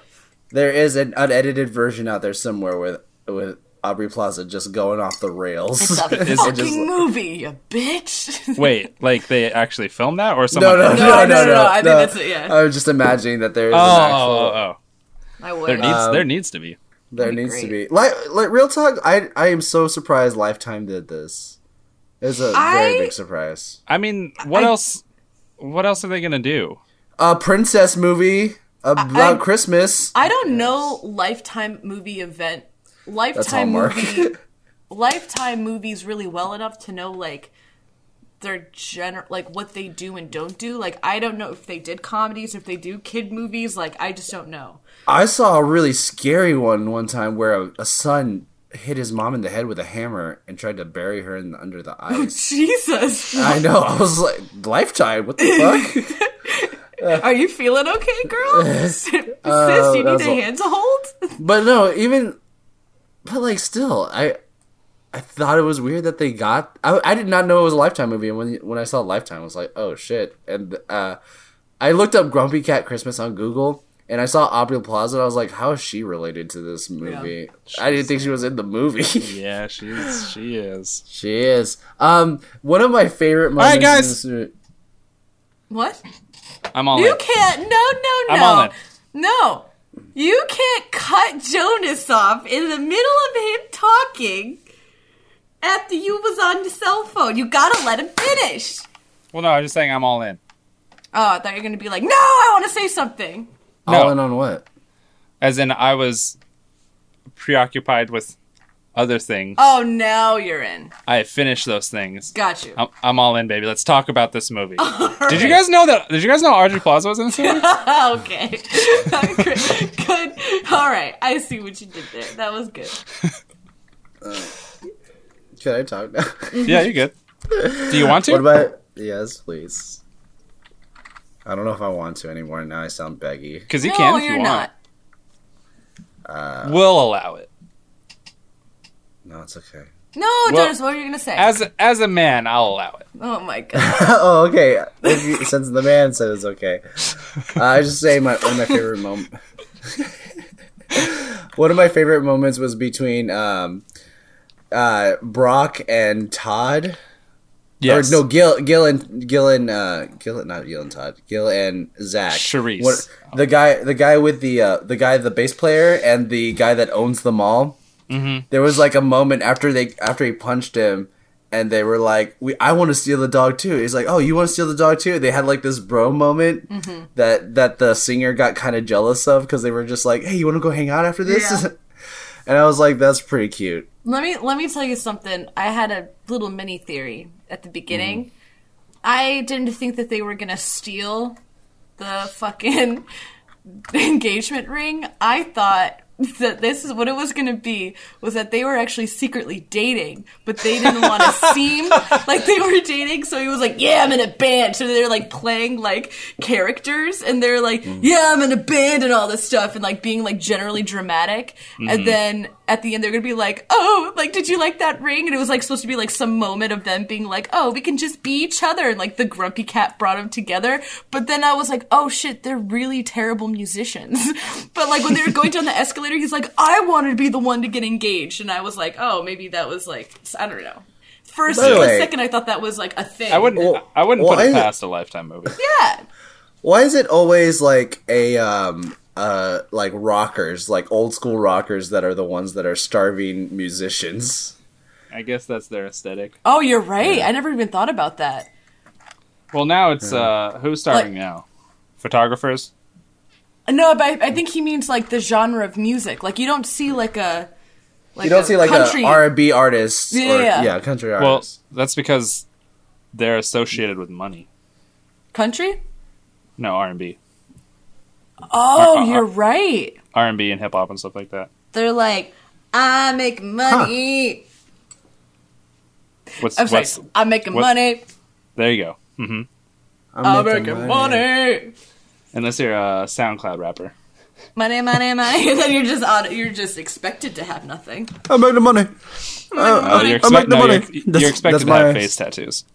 there is an unedited version out there somewhere with with Aubrey Plaza just going off the rails. it's a Is- fucking just- movie you bitch Wait, like they actually filmed that, or someone? no, no, else? no, No, no, no, no, no, I think that's it, yeah. I was just imagining that there is Oh, an oh, actual. oh, oh. i would There needs Um, there needs to be. There be needs to be like like real talk. I I am so surprised Lifetime did this. It's a very big surprise. I mean, what I- else? What else are they gonna do? A princess movie about I- Christmas. I don't know Lifetime movie event, Lifetime movie, Lifetime movies really well enough to know like their gener like what they do and don't do. Like I don't know if they did comedies, if they do kid movies. Like I just don't know. I saw a really scary one one time where a, a son hit his mom in the head with a hammer and tried to bury her in under the ice. Jesus, I know. I was like, Lifetime. What the fuck? are you feeling okay, girl? Sis, you uh, need a a- hand to hold. But no, even but like still, I I thought it was weird that they got. I, I did not know it was a Lifetime movie, and when when I saw Lifetime, I was like, oh shit! And uh, I looked up Grumpy Cat Christmas on Google, and I saw Aubrey Plaza. And I was like, how is she related to this movie? I didn't think she was in the movie. Yeah, she's she is. she is. Um, one of my favorite moments. right, in guys. this What? I'm all You in. can't. No, no, no. I'm all in. No. You can't cut Jonas off in the middle of him talking after you was on the cell phone. You gotta let him finish. Well, no, I'm just saying I'm all in. Oh, I thought you were gonna be like, no, I want to say something. No. All in on what? As in, I was preoccupied with other things. Oh, now you're in. I finished those things. Got you. I'm, I'm all in, baby. Let's talk about this movie. Did you guys know that? Did you guys know Aubrey Plaza was in this movie? okay. good. All right. I see what you did there. That was good. Can I talk now? yeah, you're good. Do you want to? what about? Yes, please. I don't know if I want to anymore. Now I sound beggy. Because you no, can if you're you want. not. Uh, We'll allow it. No, it's okay. No, Well, Jonas, what are you gonna say? As a, as a man, I'll allow it. oh my god. oh, okay. If you- since the man said it's okay, uh, I just say my one of my favorite moment. one of my favorite moments was between um, uh, Brock and Todd. Yes. Or no, Gil, Gil and Gil and uh, Gil, not Gil and Todd, Gil and Zach. Charisse. What, the guy, the guy with the uh, the guy, the bass player, and the guy that owns the mall. Mm-hmm. There was like a moment after they after he punched him, and they were like, "We, I want to steal the dog too." He's like, "Oh, you want to steal the dog too?" They had like this bro moment that that the singer got kind of jealous of because they were just like, "Hey, you want to go hang out after this?" Yeah. and I was like, "That's pretty cute." Let me let me tell you something. I had a little mini theory at the beginning. I didn't think that they were gonna steal the fucking engagement ring. I thought that this is what it was gonna be was that they were actually secretly dating, but they didn't want to seem like they were dating. So he was like, "Yeah, I'm in a band." So they're like playing like characters, and they're like, mm. "Yeah, I'm in a band," and all this stuff, and like being like generally dramatic. And mm-hmm. then at the end, they're gonna be like, "Oh, like, did you like that ring?" And it was like supposed to be like some moment of them being like, "Oh, we can just be each other," and like the grumpy cat brought them together. But then I was like, "Oh shit, they're really terrible musicians." but like when they were going down the escalator, he's like, "I wanted to be the one to get engaged," and I was like, "Oh, maybe that was like I don't know." First, By for a second, I thought that was like a thing. I wouldn't. Well- I wouldn't well, put it I- past a lifetime movie. Yeah. Why is it always like a um uh like rockers, like old school rockers that are the ones that are starving musicians? I guess that's their aesthetic. Oh, you're right. I never even thought about that. Well, now it's uh, who's starving Like- now? Photographers. No, but I, I think he means like the genre of music. Like you don't see like a like you don't a see like country. a R and B artist, Yeah, or, yeah. yeah, country Well, artist. that's because they're associated with money. country. No R and B, Oh, Uh, uh, you're right. R and B and hip hop and stuff like that. They're like, I make money. What's I'm sorry, what's I'm making what- money. there? You go. Mm-hmm. I'm making money. Unless you're a SoundCloud rapper. Money, money, money. And then you're just on. You're just expected to have nothing. I make the money. Oh, you're, I expect- make the no, money. you're, you're expected that's to have my- face tattoos.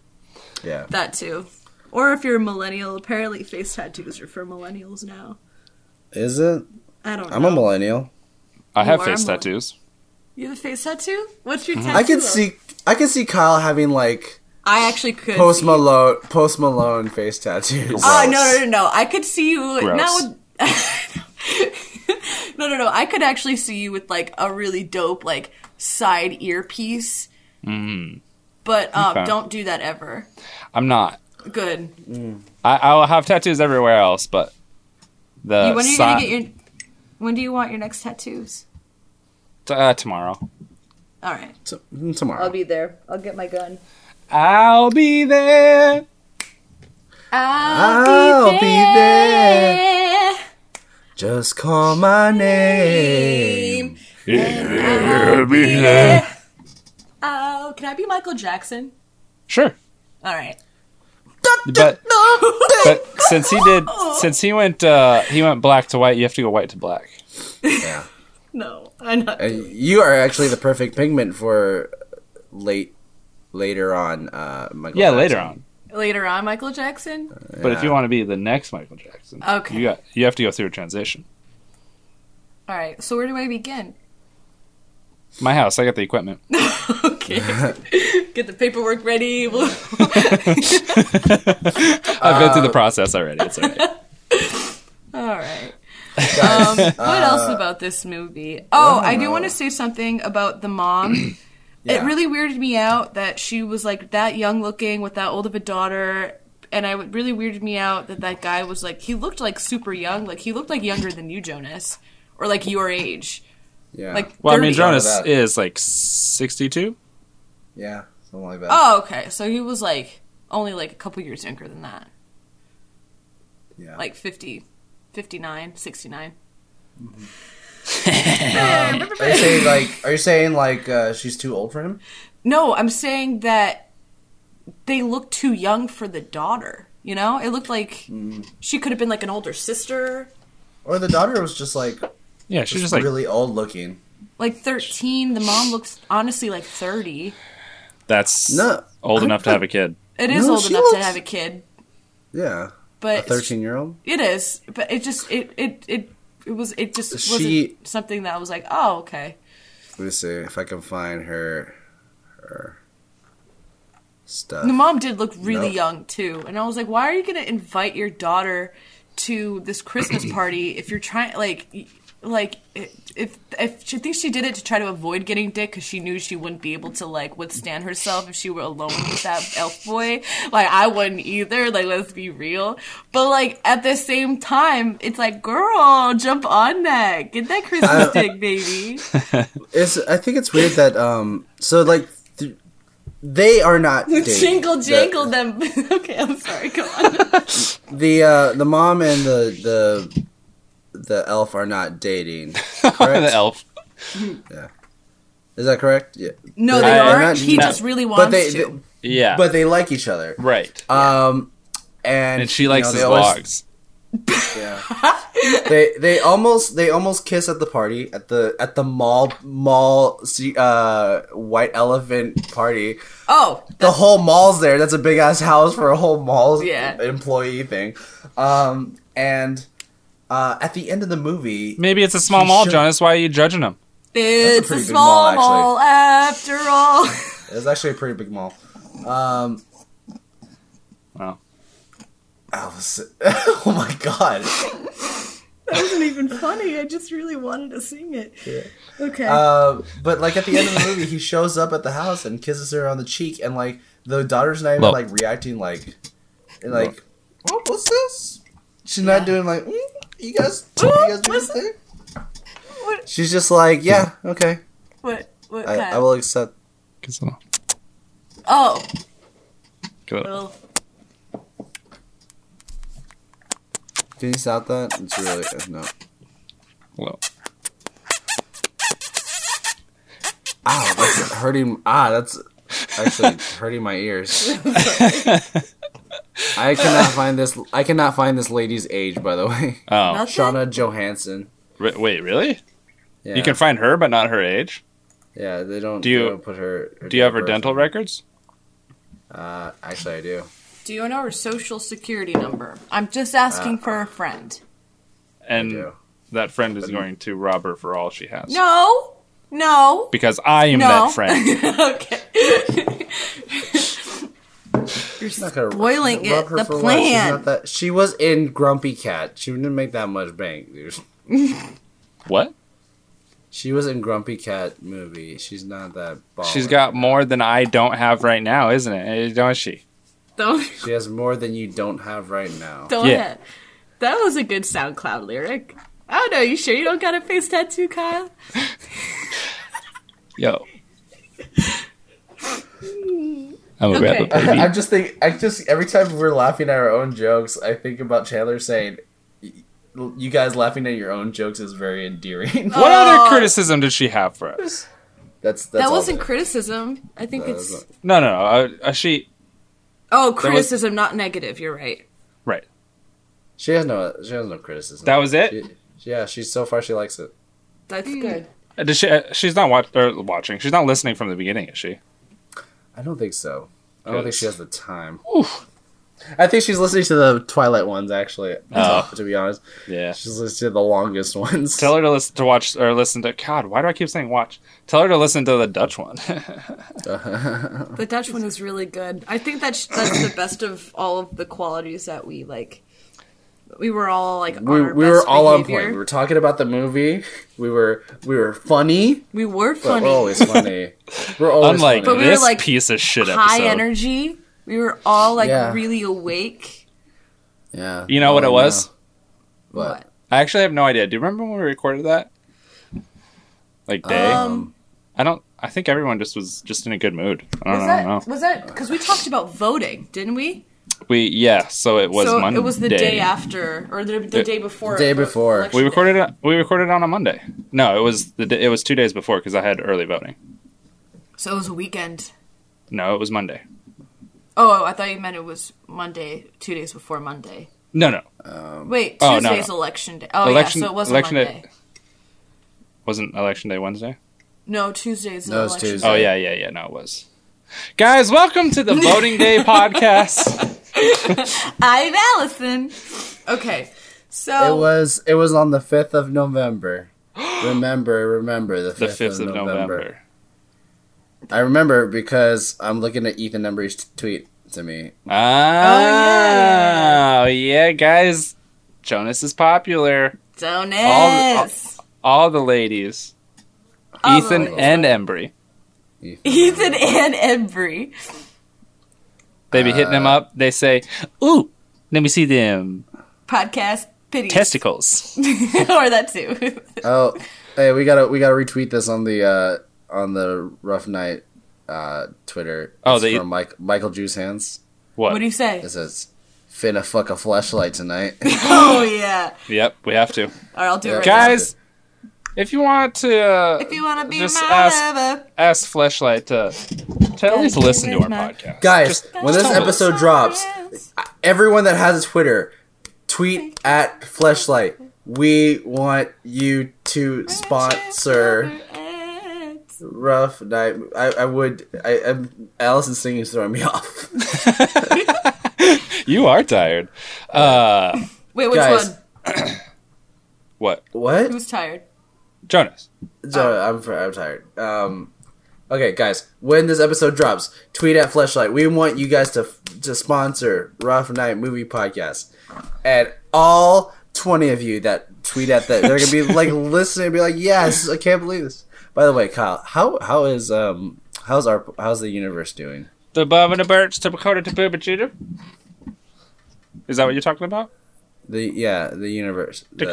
Yeah. That too. Or if you're a millennial, apparently face tattoos are for millennials now. Is it? I don't know. I'm a millennial. I have are face tattoos. You have a face tattoo? What's your tattoo? Mm-hmm. I can see. I can see Kyle having like I actually could. Post see- Malone, Post Malone face tattoos. Oh no no no no! I could see you Gross. not with. no no no! I could actually see you with like a really dope like side earpiece. Mm. But um, Okay. don't do that ever. I'm not. Good. I, I'll have tattoos everywhere else, but the You- when are you si- gonna get your? When do you want your next tattoos? uh, tomorrow. All right, T- tomorrow. I'll be there. I'll get my gun. I'll be there. I'll be there. Just call my name. I'll be there. Oh, can I be Michael Jackson? Sure, All right. but but since he did, since he went, uh, he went black to white. You have to go white to black. Yeah. No, I'm not. And you are actually the perfect pigment for late, later on. Uh, Michael Yeah, Jackson. later on. Later on, Michael Jackson. But if you want to be the next Michael Jackson, Okay. you got you have to go through a transition. All right. So where do I begin? My house, I got the equipment. Okay. Get the paperwork ready. I've been through the process already. It's all right. All right. Um, what else about this movie? Oh, I do want to say something about the mom. It really weirded me out that she was like that young looking with that old of a daughter. And I really weirded me out that that guy was like, he looked like super young. Like, he looked like younger than you, Jonas. Or like your age. Yeah. Like, Well, I mean, Jonas is like sixty-two. yeah, something like that. Oh, okay. So he was like only like a couple years younger than that. yeah. Like 50, 59, 69. Mm-hmm. are you saying like? Are you saying like uh, she's too old for him? No, I'm saying that they look too young for the daughter. You know, it looked like she could have been like an older sister, Or the daughter was just like Yeah, she's just like really old looking. like 13. The mom looks honestly like 30. that's No, old I enough to have a kid. It is No, old she enough to have a kid, Yeah, a but thirteen-year-old. it is. But it just it it it it was it just She- wasn't something that I was like, oh okay. Let me see if I can find her. Her. stuff. The mom did look really No. young too, and I was like, "Why are you going to invite your daughter to this Christmas party if you're trying like like if if she thinks she did it to try to avoid getting dick because she knew she wouldn't be able to like withstand herself if she were alone with that elf boy. Like I wouldn't either. Like let's be real. But like at the same time, it's like, girl, jump on that, get that Christmas dick, baby. It's I think it's weird that um so like th- they are not dating. Jingle The- jangle them. okay, I'm sorry. Go on. The uh the mom and the the the elf are not dating. Correct? the elf. Yeah. Is that correct? Yeah. No, They're they not- aren't. not- he no. just really wants But they, to. Yeah. but they like each other. right. Um and and she you likes know, his they always- dogs. Yeah. they they almost they almost kiss at the party at the at the mall mall see- uh white elephant party. oh, The whole mall's there. That's a big ass house for a whole mall's Yeah. employee thing. Um and uh at the end of the movie Maybe it's a small mall, should- Jonas. Why are you judging him? it's a, pretty big small mall, mall after all. it was actually a pretty big mall. Um Wow. Alice Oh my god. That wasn't even funny. I just really wanted to sing it. Okay. Uh, but like at the end of the movie, he shows up at the house and kisses her on the cheek, and like the daughter's not even Look. like reacting like, like, oh, what's this? She's not doing like, mm, you guys, you guys do this thing. What? She's just like, yeah, okay, what? What? I, kind? I will accept. Kiss. Oh. Go. Well, Can you stop that? It's really uh, no. Well, Ow, that's hurting. Ah, that's actually hurting my ears. I cannot find this. I cannot find this lady's age, by the way. oh, nothing? Shauna Johansson. Re- wait, really? Yeah. You can find her, but not her age. Yeah, they don't. Do you- they don't put her? Do you have her dental in. records? Uh, actually, I do. Do you know her social security number? I'm just asking for a friend. And that friend is going to rob her for all she has. No. No. Because I am No. that friend. okay. You're not gonna spoiling it. The for what? She's plan. that- she was in Grumpy Cat. She didn't make that much bank, dude. what? She was in Grumpy Cat movie. She's not that. Baller. She's got more than I don't have right now, isn't it? Eh, Don't she? Don't. She has more than you don't have right now. Don't. Yeah. That was a good SoundCloud lyric. I don't know. You sure you don't got a face tattoo, Kyle? Yo. I'm gonna Okay. a baby. I'm just think. I just every time we're laughing at our own jokes, I think about Chandler saying, "You guys laughing at your own jokes is very endearing." What other criticism did she have for us? that's that's that wasn't there. criticism. I think That it's. was- No, no, no. Uh, uh, she Oh, criticism, not negative. You're right. right. She has no. She has no criticism. That was it. She- yeah, she's so far she likes it. That's good. Uh, Did she? Uh, she's not watch, or watching. She's not listening from the beginning, is she? I don't think so. I don't think she has the time. I think she's listening to the Twilight ones. Actually, Oh. to be honest, Yeah. she's listening to the longest ones. Tell her to listen to watch or listen to. God, why do I keep saying watch? Tell her to listen to the Dutch one. The Dutch one is really good. I think that's that's the best of all of the qualities that we like. We were all like on we, our we best were all on behavior. point. We were talking about the movie. We were we were funny. We were funny, we're always funny. We're always Unlike But we were, this like, piece of shit high episode. energy. We were all like Yeah. really awake. yeah. You know what it I was? know. What? I actually have no idea. Do you remember when we recorded that? Like day? Um, I don't. I think everyone just was just in a good mood. I was don't that know. was that because we talked about voting, didn't we? We yeah. So it was so Monday. it was the day after or the, the The- day before. The day before. election We day. recorded it. We recorded it on a Monday. No, it was the. d- It was two days before because I had early voting. So it was a weekend. No, it was Monday. Oh, oh I thought you meant it was Monday, two days before Monday. No, no. Um, Wait, Oh, no, Tuesday's no. election day. Oh Election- yeah, so it wasn't election day- Wasn't election day Wednesday? No, Tuesday's the No, it's election. Tuesday. Oh yeah, yeah, yeah. No, it was. Guys, welcome to the voting day podcast. I'm Allison. Okay, so It was it was on the fifth of November. remember, remember the The fifth fifth of November. I remember because I'm looking at Ethan Embry's t- tweet to me. Ah, Oh, yeah. guys. Jonas is popular. Jonas. All the ladies. All the Ethan ladies. and Embry. Ethan and Embry. They be hitting them up. They say, "Ooh, let me see them Podcast pity. testicles." or that too. Oh, hey, we gotta we gotta retweet this on the uh, on the Rough Night uh, Twitter. Oh, It's they- from Mike Michael Juice Hands. What? what do you say? It says, "Finna fuck a flashlight tonight." Oh yeah. Yep, we have to. All right, I'll do it right Guys, if you want to uh, now. If you want to be just my ask- lover. ask Fleshlight to, to at least listen to our podcast. Guys, Just when this tell us. episode drops, everyone that has a Twitter, tweet at Fleshlight. We want you to sponsor Rough Night. I, I would. I, I'm, Allison's singing is throwing me off. you are tired. Uh, Wait, which Guys. one? what? What? Who's tired? Jonas. So, I'm fr- I'm tired. Um, okay, guys, when this episode drops, tweet at Fleshlight. We want you guys to to sponsor Rough Night Movie Podcast, and all twenty of you that tweet at that, they're gonna be like listening, and be like, "Yes, I can't believe this." By the way, Kyle, how how is um how's our how's the universe doing? The Bob and the Birch to Dakota to Booba Judah. Is that what you're talking about? The yeah, the universe. The.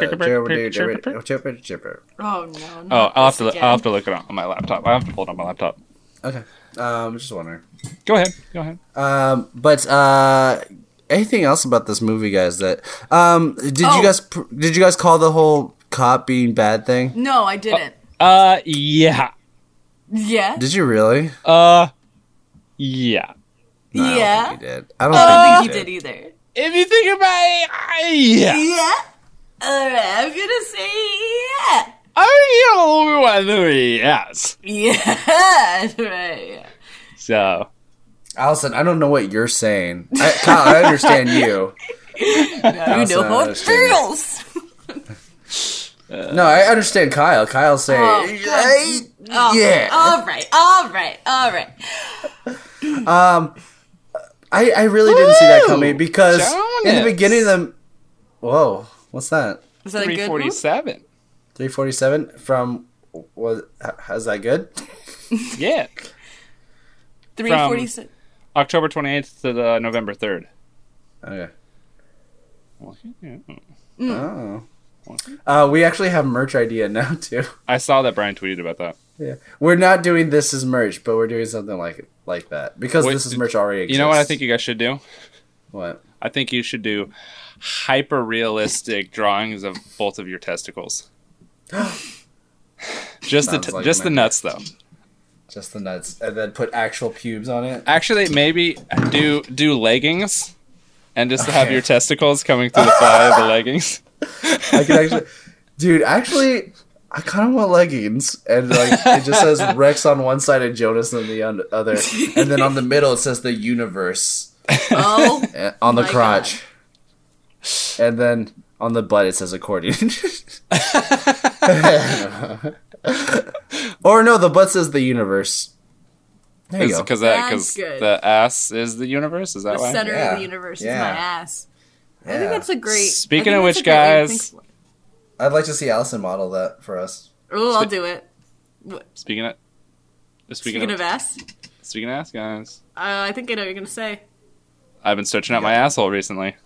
Oh no. Oh, I'll have to. again. I'll have to look it up on my laptop. I have to pull it on my laptop. Okay, um, just wondering. Go ahead. Go ahead. Um, but uh, anything else about this movie, guys? That um, did Oh. you guys pr- did you guys call the whole cop being bad thing? No, I didn't. Uh, yeah. yeah. Did you really? Uh, yeah. No, I don't yeah. think you did. I don't I don't think, think you he did. did either. If you think about it, I, yeah. Yeah. All right, I'm gonna say yeah. I don't want to yes. Yeah. Right. yeah. So Allison, I don't know what you're saying. I, Kyle, I understand you. You Allison, know I how it understand you. feels. No, I understand Kyle. Kyle's saying, Oh, "Hey, Oh, yeah. All right. All right. All right. Um, I I really didn't see that coming because in the beginning of the whoa, what's that? Is that a three good forty one? seven. Three forty seven from was is that good? Yeah, Three From- forty six. October twenty eighth to the November third. Okay. Mm. Oh. Uh, we actually have merch idea now too. I saw that Brian tweeted about that. Yeah, we're not doing this as merch, but we're doing something like like that because Wait, this is merch already. Exists. You know what I think you guys should do? What? I think you should do hyper realistic drawings of both of your testicles. just the Sounds like just the nuts though. Just the nuts, and then put actual pubes on it. Actually, maybe do do leggings, and just have your testicles coming through the thigh of the leggings. I can actually, dude. Actually, I kind of want leggings, and like it just says Rex on one side and Jonas on the un- other, and then on the middle it says the universe Oh. on the My crotch, and then on the butt it says accordion. or no, the butt says the universe. There you go. Because that because the ass is the universe. Is that The why? center Yeah. of the universe Yeah. is my ass. I think that's a great. Speaking of which, that's great guys- think- I'd like to see Allison model that for us. Oh, I'll do it. Speaking of speaking, Speaking of, of ass, speaking of ass, guys, uh, I think I know what you're gonna say. I've been stretching out my asshole recently,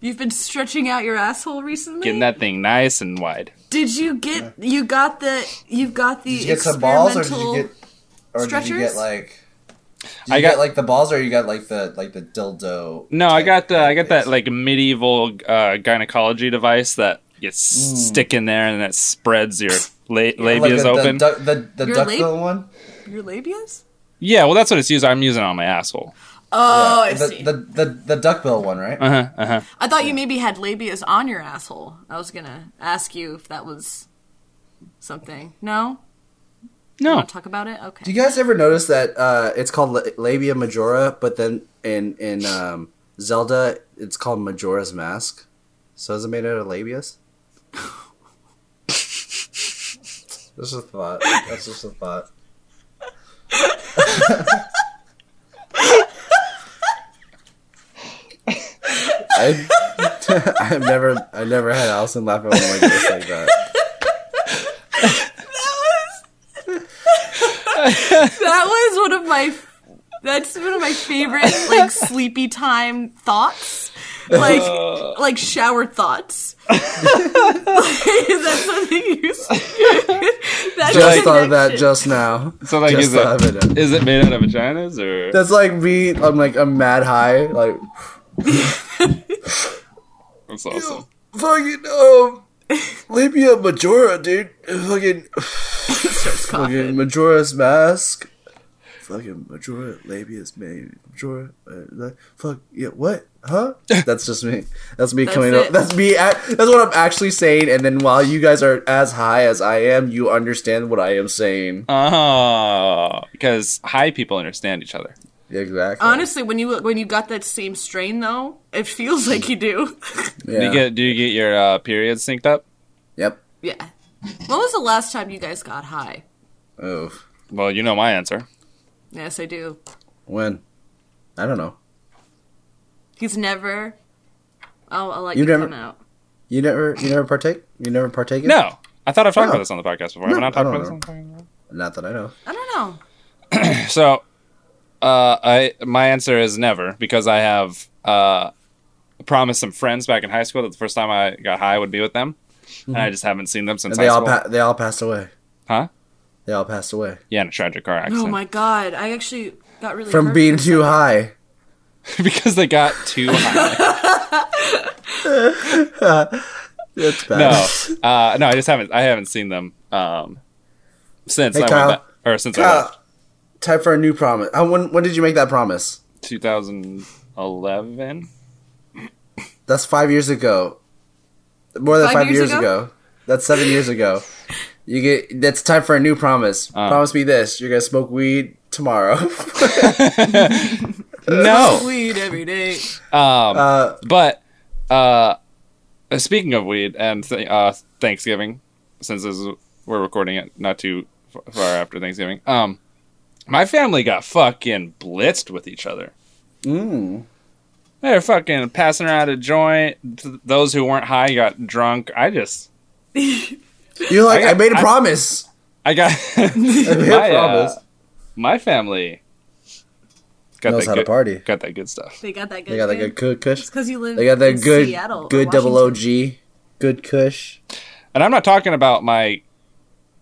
You've been stretching out your asshole recently. getting that thing nice and wide. Did you get? You got the. You've got the. Did you get some balls, or did you experimental- get, or did you get like? Did I got- get like the balls, or you got like the like the dildo? No, I got the I got that like medieval uh, gynecology device that you s stick in there and it spreads your la- Like labias the, open. The, duck- the, the Your duckbill lab- one. Your labias? yeah, well, that's what it's used. I'm using it on my asshole. Oh, I the, see. the the the duckbill one, right? Uh huh. Uh huh. I thought you maybe had labias on your asshole. I was gonna ask you if that was something. No. No. Want talk about it? Okay. Do you guys ever notice that uh, it's called la- labia majora, but then in in um, Zelda it's called Majora's Mask? So is it made out of labias? just a thought. That's just a thought. I, I've never, I never had Allison laugh at one like this like that. that was one of my that's one of my favorite like sleepy time thoughts like like shower thoughts. that's something you. That's Just a thought of that just now. So like, Just is it it. is it made out of vaginas or? That's like me. I'm like I'm mad high. Like That's awesome. fucking um, labia majora, dude. Fucking fucking majora's mask. Fucking majora labia's made majora. Uh, fuck yeah. What? Huh? That's just me. That's me That's coming it. up. That's me. At, that's what I'm actually saying. And then while you guys are as high as I am, you understand what I am saying. Oh, because high people understand each other. Exactly. Honestly, when you when you got that same strain though, it feels like you do. Yeah. Do you get do you get your uh, periods synced up? Yep. yeah. When was the last time you guys got high? Oh. Well, you know my answer. Yes, I do. When? I don't know. He's never. I'll, I'll let You you, never- come out. You never. You never partake. You never partake. in- No, I thought I've talked Oh. about this on the podcast before. No, Have I not talked don't about this know. on the podcast? Not that I know. I don't know. So, uh, I my answer is never because I have uh, promised some friends back in high school that the first time I got high would be with them, and I just haven't seen them since Mm-hmm. And they high all school. pa- they all passed away. huh? They all passed away Yeah, in a tragic car accident. Oh my god! I actually got really from being too second. high. because they got too high. That's bad. no, uh, no, I just haven't. I haven't seen them um, since Hey, I Kyle. went back, or since I left. time for a new promise. Uh, when when did you make that promise? 2011. That's five years ago. More than Five five, years years, ago? ago? That's seven years ago. You get. That's time for a new promise. Uh. Promise me this: you're gonna smoke weed tomorrow. No, Weed every day. um, uh, But uh, speaking of weed and th- uh, Thanksgiving, since this is, we're recording it not too far after Thanksgiving, um, my family got fucking blitzed with each other. mm, They're fucking passing around a joint. Th- those who weren't high got drunk. I just, you're like, I I, made a I- promise. I got I made a my, uh, promise. my family got Knows that how to party. got that good stuff. They got that good. They got that good. good good kush. because you live. They got that in good Seattle, good double OG. Good kush. And I'm not talking about my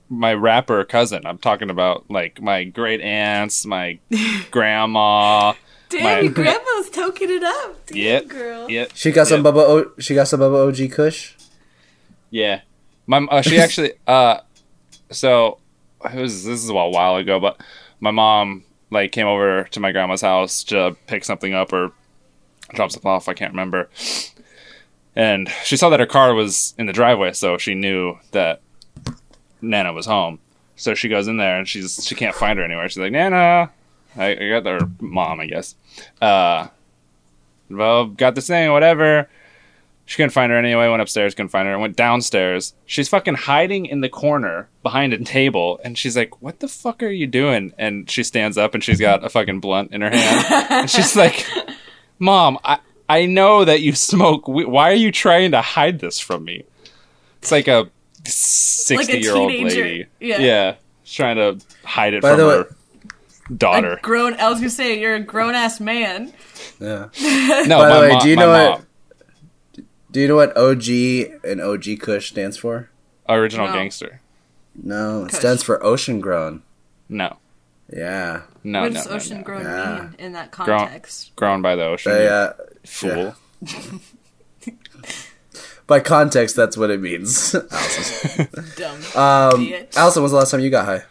my rapper cousin. I'm talking about like my great aunts, my grandma. Damn, My- your grandma's toking it up. Damn, Yep. girl. Yep. She got some Yep. Bubba. O- she got some Bubba OG kush. Yeah. My uh, she actually uh so it was this is a while ago, but my mom like came over to my grandma's house to pick something up or drop something off, I can't remember. And she saw that her car was in the driveway, so she knew that Nana was home. So she goes in there and she's she can't find her anywhere. She's like, Nana, I, I got their mom, I guess. Uh, well, got this thing, whatever. She couldn't find her anyway. Went upstairs, couldn't find her. Went downstairs. She's fucking hiding in the corner behind a table, and she's like, "What the fuck are you doing?" And she stands up, and she's got a fucking blunt in her hand, and she's like, "Mom, I I know that you smoke. Why are you trying to hide this from me?" It's like a sixty-year-old teenager. lady. Yeah. yeah, she's trying to hide it By from the way- her daughter. A grown. I was gonna say you're a grown ass man. Yeah. no, By the way, mo- do you my know what- mom. Do you know what OG and OG Kush stands for? Original No. gangster. No, it Kush. stands for ocean grown. No, Yeah. no, what no, does no, ocean no. grown Yeah. mean in that context? Grown by the ocean. They, uh, fool. by context, that's what it means. Allison, Dumb. um, Idiot. Allison, when's the last time you got high?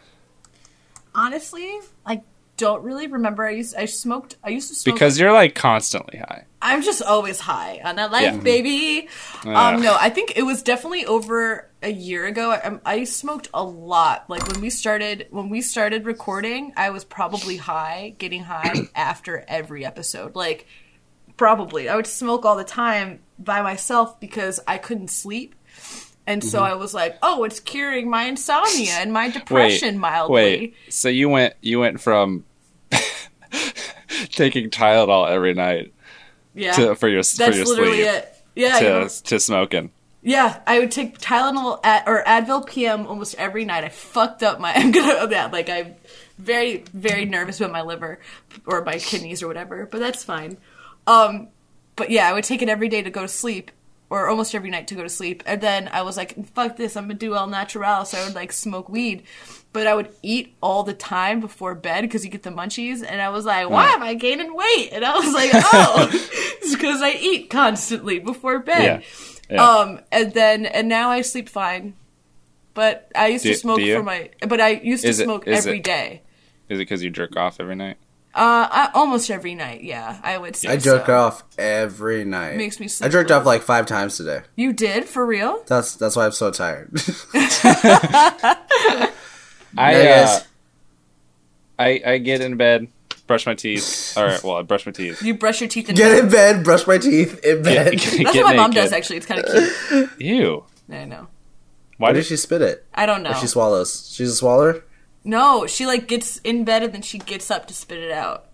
Honestly, I don't really remember. I used I smoked. I used to smoke Because you're like constantly high. I'm just always high on that life, Yeah. baby. Um, no, I think it was definitely over a year ago. I, I smoked a lot. Like when we started, when we started recording, I was probably high, getting high after every episode. Like probably, I would smoke all the time by myself because I couldn't sleep. And so I was like, "Oh, it's curing my insomnia and my depression mildly." Wait. So you went you went from taking Tylenol every night Yeah. to, for your for That's your literally sleep it. Yeah. you know- to to smoking. Yeah, I would take Tylenol at, or Advil PM almost every night. I fucked up my. I'm gonna yeah, like I'm very very nervous about my liver or my kidneys or whatever, but that's fine. Um, but yeah, I would take it every day to go to sleep, or almost every night to go to sleep. And then I was like, fuck this, I'm gonna do all natural. So I would like smoke weed, but I would eat all the time before bed because you get the munchies. And I was like, why am I gaining weight? And I was like, oh, it's because I eat constantly before bed. Yeah. Yeah. Um, and then and now I sleep fine. But I used Do- to smoke for my. But I used to Is it- smoke is every it- day. Is it because you jerk off every night? Uh, I, almost every night. Yeah, I would say. I jerk so. off every night. Makes me Sleep I jerked off like five times today. You did for real? That's that's why I'm so tired. I Yeah, uh, guys. I I get in bed, brush my teeth, All right, well, I brush my teeth. You brush your teeth in Get bed. in bed, brush my teeth in bed. That's Get what my mom naked. does. Actually, it's kind of cute. Ew. I know. Why Why did did she spit it? I don't know. Or she swallows. She's a swallower. no, she like gets in bed and then she gets up to spit it out.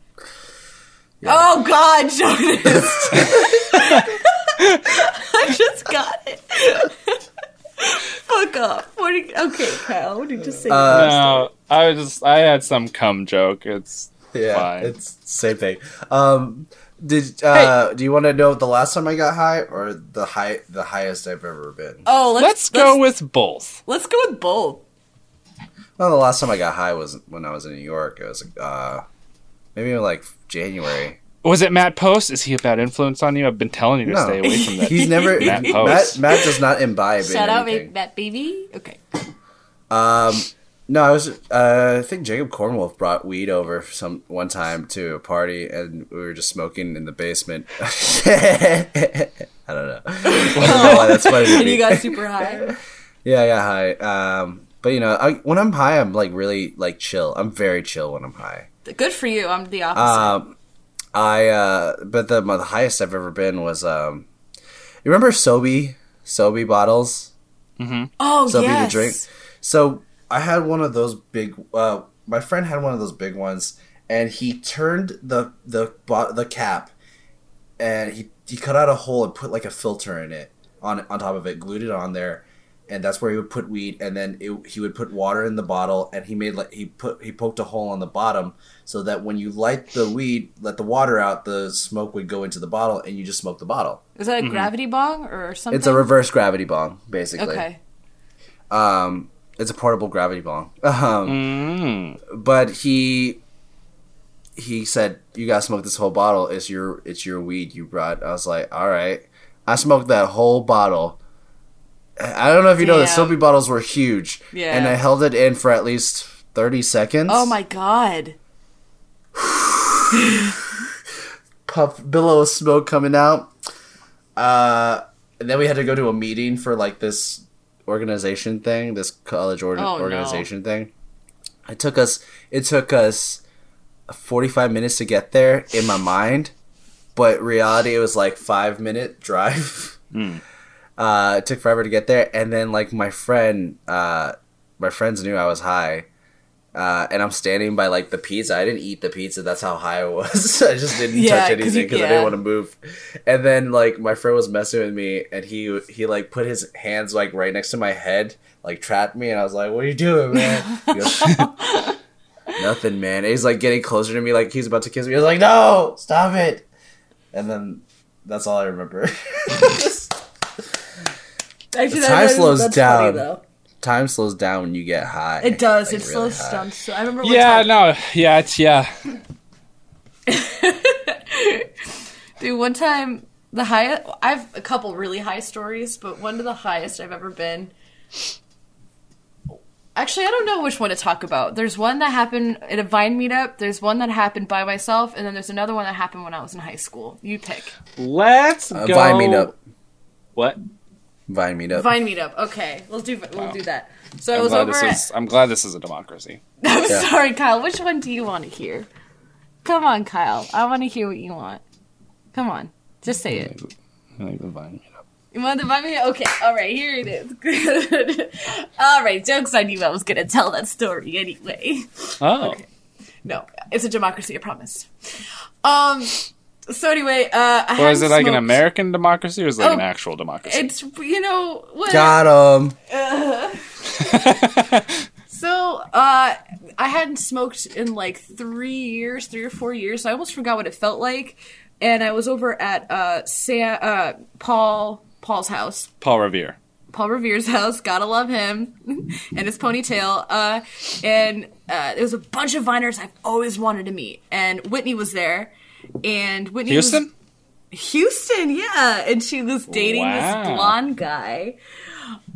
Oh God, Jonas! I just got it. Fuck off. What? Did, okay, Kyle. What did you just say? Uh, No, I was just I had some cum joke. It's Yeah, fine. it's same thing. Um, did uh, do you want to know the last time I got high or the high the highest I've ever been? oh, let's, let's go with both. Let's go with both. Well, the last time I got high was when I was in New York. It was uh, maybe like January. Was it Matt Post? Is he a bad influence on you? I've been telling you to No. stay away from that. He's never Matt Matt, Post. Matt. does not imbibe Shout out, anything. that baby. Okay. Um, no, I was. Uh, I think Jacob Cornwolf brought weed over some one time to a party, and we were just smoking in the basement. I don't know. I don't know that's funny to And you got super high. Yeah, yeah, high. Um, but you know, I, when I'm high, I'm like really like chill. I'm very chill when I'm high. Good for you. I'm the opposite. Um, I uh, but the the highest I've ever been was um, you remember Sobe Sobe bottles? oh Sobe yes. to drink. So I had one of those big. Uh, my friend had one of those big ones, and he turned the the bo- the cap, and he he cut out a hole and put like a filter in it on on top of it, glued it on there, and that's where he would put weed, and then it, he would put water in the bottle, and he made like he put he poked a hole on the bottom so that when you light the weed, let the water out, the smoke would go into the bottle, and you just smoke the bottle. Is that a gravity bong or something? It's a reverse gravity bong, basically. Okay. Um, it's a portable gravity bong. Um, Mm. but he he said you gotta smoke this whole bottle it's your it's your weed you brought i was like all right i smoked that whole bottle i don't know if you know the Sobe bottles were huge. Yeah. and i held it in for at least 30 seconds. Oh my god. puff billow of smoke coming out. Uh and then we had to go to a meeting for like this organization thing this college or- Oh, no. organization thing. It took us it took us 45 minutes to get there in my mind but reality it was like five minute drive uh it took forever to get there and then like my friend uh my friends knew i was high uh, and I'm standing by like the pizza. I didn't eat the pizza. That's how high I was. I just didn't Yeah, touch anything because I didn't want to move. And then like my friend was messing with me, and he he like put his hands like right next to my head, like trapped me, and I was like, "What are you doing, man?" Goes, Nothing, man. And he's like getting closer to me, like he's about to kiss me. I was like, "No, stop it!" And then that's all I remember. Actually, The time slows that's down. Funny. Time slows down when you get high. It does. Like, it really slows high. down. So I remember. Yeah, time, no, yeah, it's yeah. Dude, one time the highest. I have a couple really high stories, but one of the highest I've ever been. Actually, I don't know which one to talk about. There's one that happened at a Vine meetup. There's one that happened by myself, and then there's another one that happened when I was in high school. You pick. Let's Uh, go. Vine meetup. What? Vine meetup. Vine meetup. Okay, we'll do. We'll Wow. do that. So I I'm was glad over. this at, is. I'm glad this is a democracy. I'm Yeah. sorry, Kyle. Which one do you want to hear? Come on, Kyle. I want to hear what you want. Come on, just say it. I like the Vine meetup. You want to buy me? Okay, all right, here it is. Good. all right, jokes on you. I was gonna tell that story anyway. Oh, No, it's a democracy. I promise. Um, So anyway, uh, I Or is it hadn't like an American democracy or is it like Oh, an actual democracy? It's you know what? Got him. So, uh, I hadn't smoked in like three years, three or four years. So I almost forgot what it felt like. And I was over at uh, Sam, uh, Paul Paul's house, Paul Revere. Paul Revere's house. Gotta love him and his ponytail. Uh, and uh, there was a bunch of viners I've always wanted to meet. And Whitney was there. And Whitney was- Houston? Houston, yeah. And she was dating Wow. this blonde guy.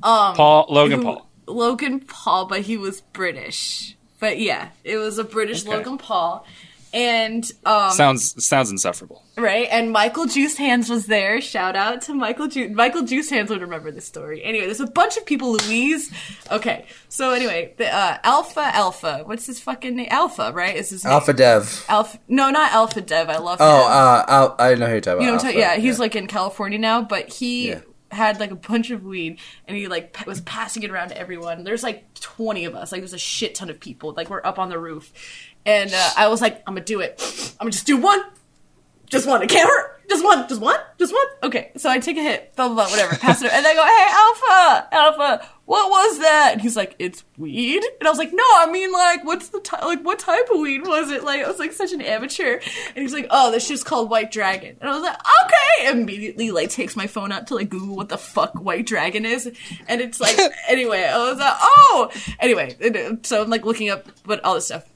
um, Paul Logan who- Paul. Logan Paul, but he was British. But yeah, it was a British Okay. Logan Paul. And um Sounds sounds insufferable. right, and Michael Juice Hands was there. Shout out to Michael Juice. Michael Juice Hands would remember this story. Anyway, there's a bunch of people. Louise. Okay, so anyway, the uh, Alpha Alpha. What's his fucking name? Alpha, right? Is his name? Alpha Dev. Alpha? No, not Alpha Dev. I love him. Oh, him. uh, Al- I know who you're talking about. You know, what Alpha, talking- yeah, he's like in California now, but he Yeah. had like a bunch of weed and he like pa- was passing it around to everyone. There's like 20 of us, like there's a shit ton of people. Like we're up on the roof, and uh, I was like, I'm gonna do it. I'm gonna just do one, just one. It can't hurt. Just one, just one, just one. Okay, so I take a hit, blah blah blah, whatever. Pass it, and I go, Hey, Alpha, Alpha, what was that? And he's like, It's weed. And I was like, No, I mean like, what's the ty- like, what type of weed was it? Like, I was like such an amateur. And he's like, Oh, this shit's called White Dragon. And I was like, Okay. And immediately like takes my phone out to like Google what the fuck White Dragon is, and it's like, anyway, I was like, Oh, anyway, so I'm like looking up, but all this stuff.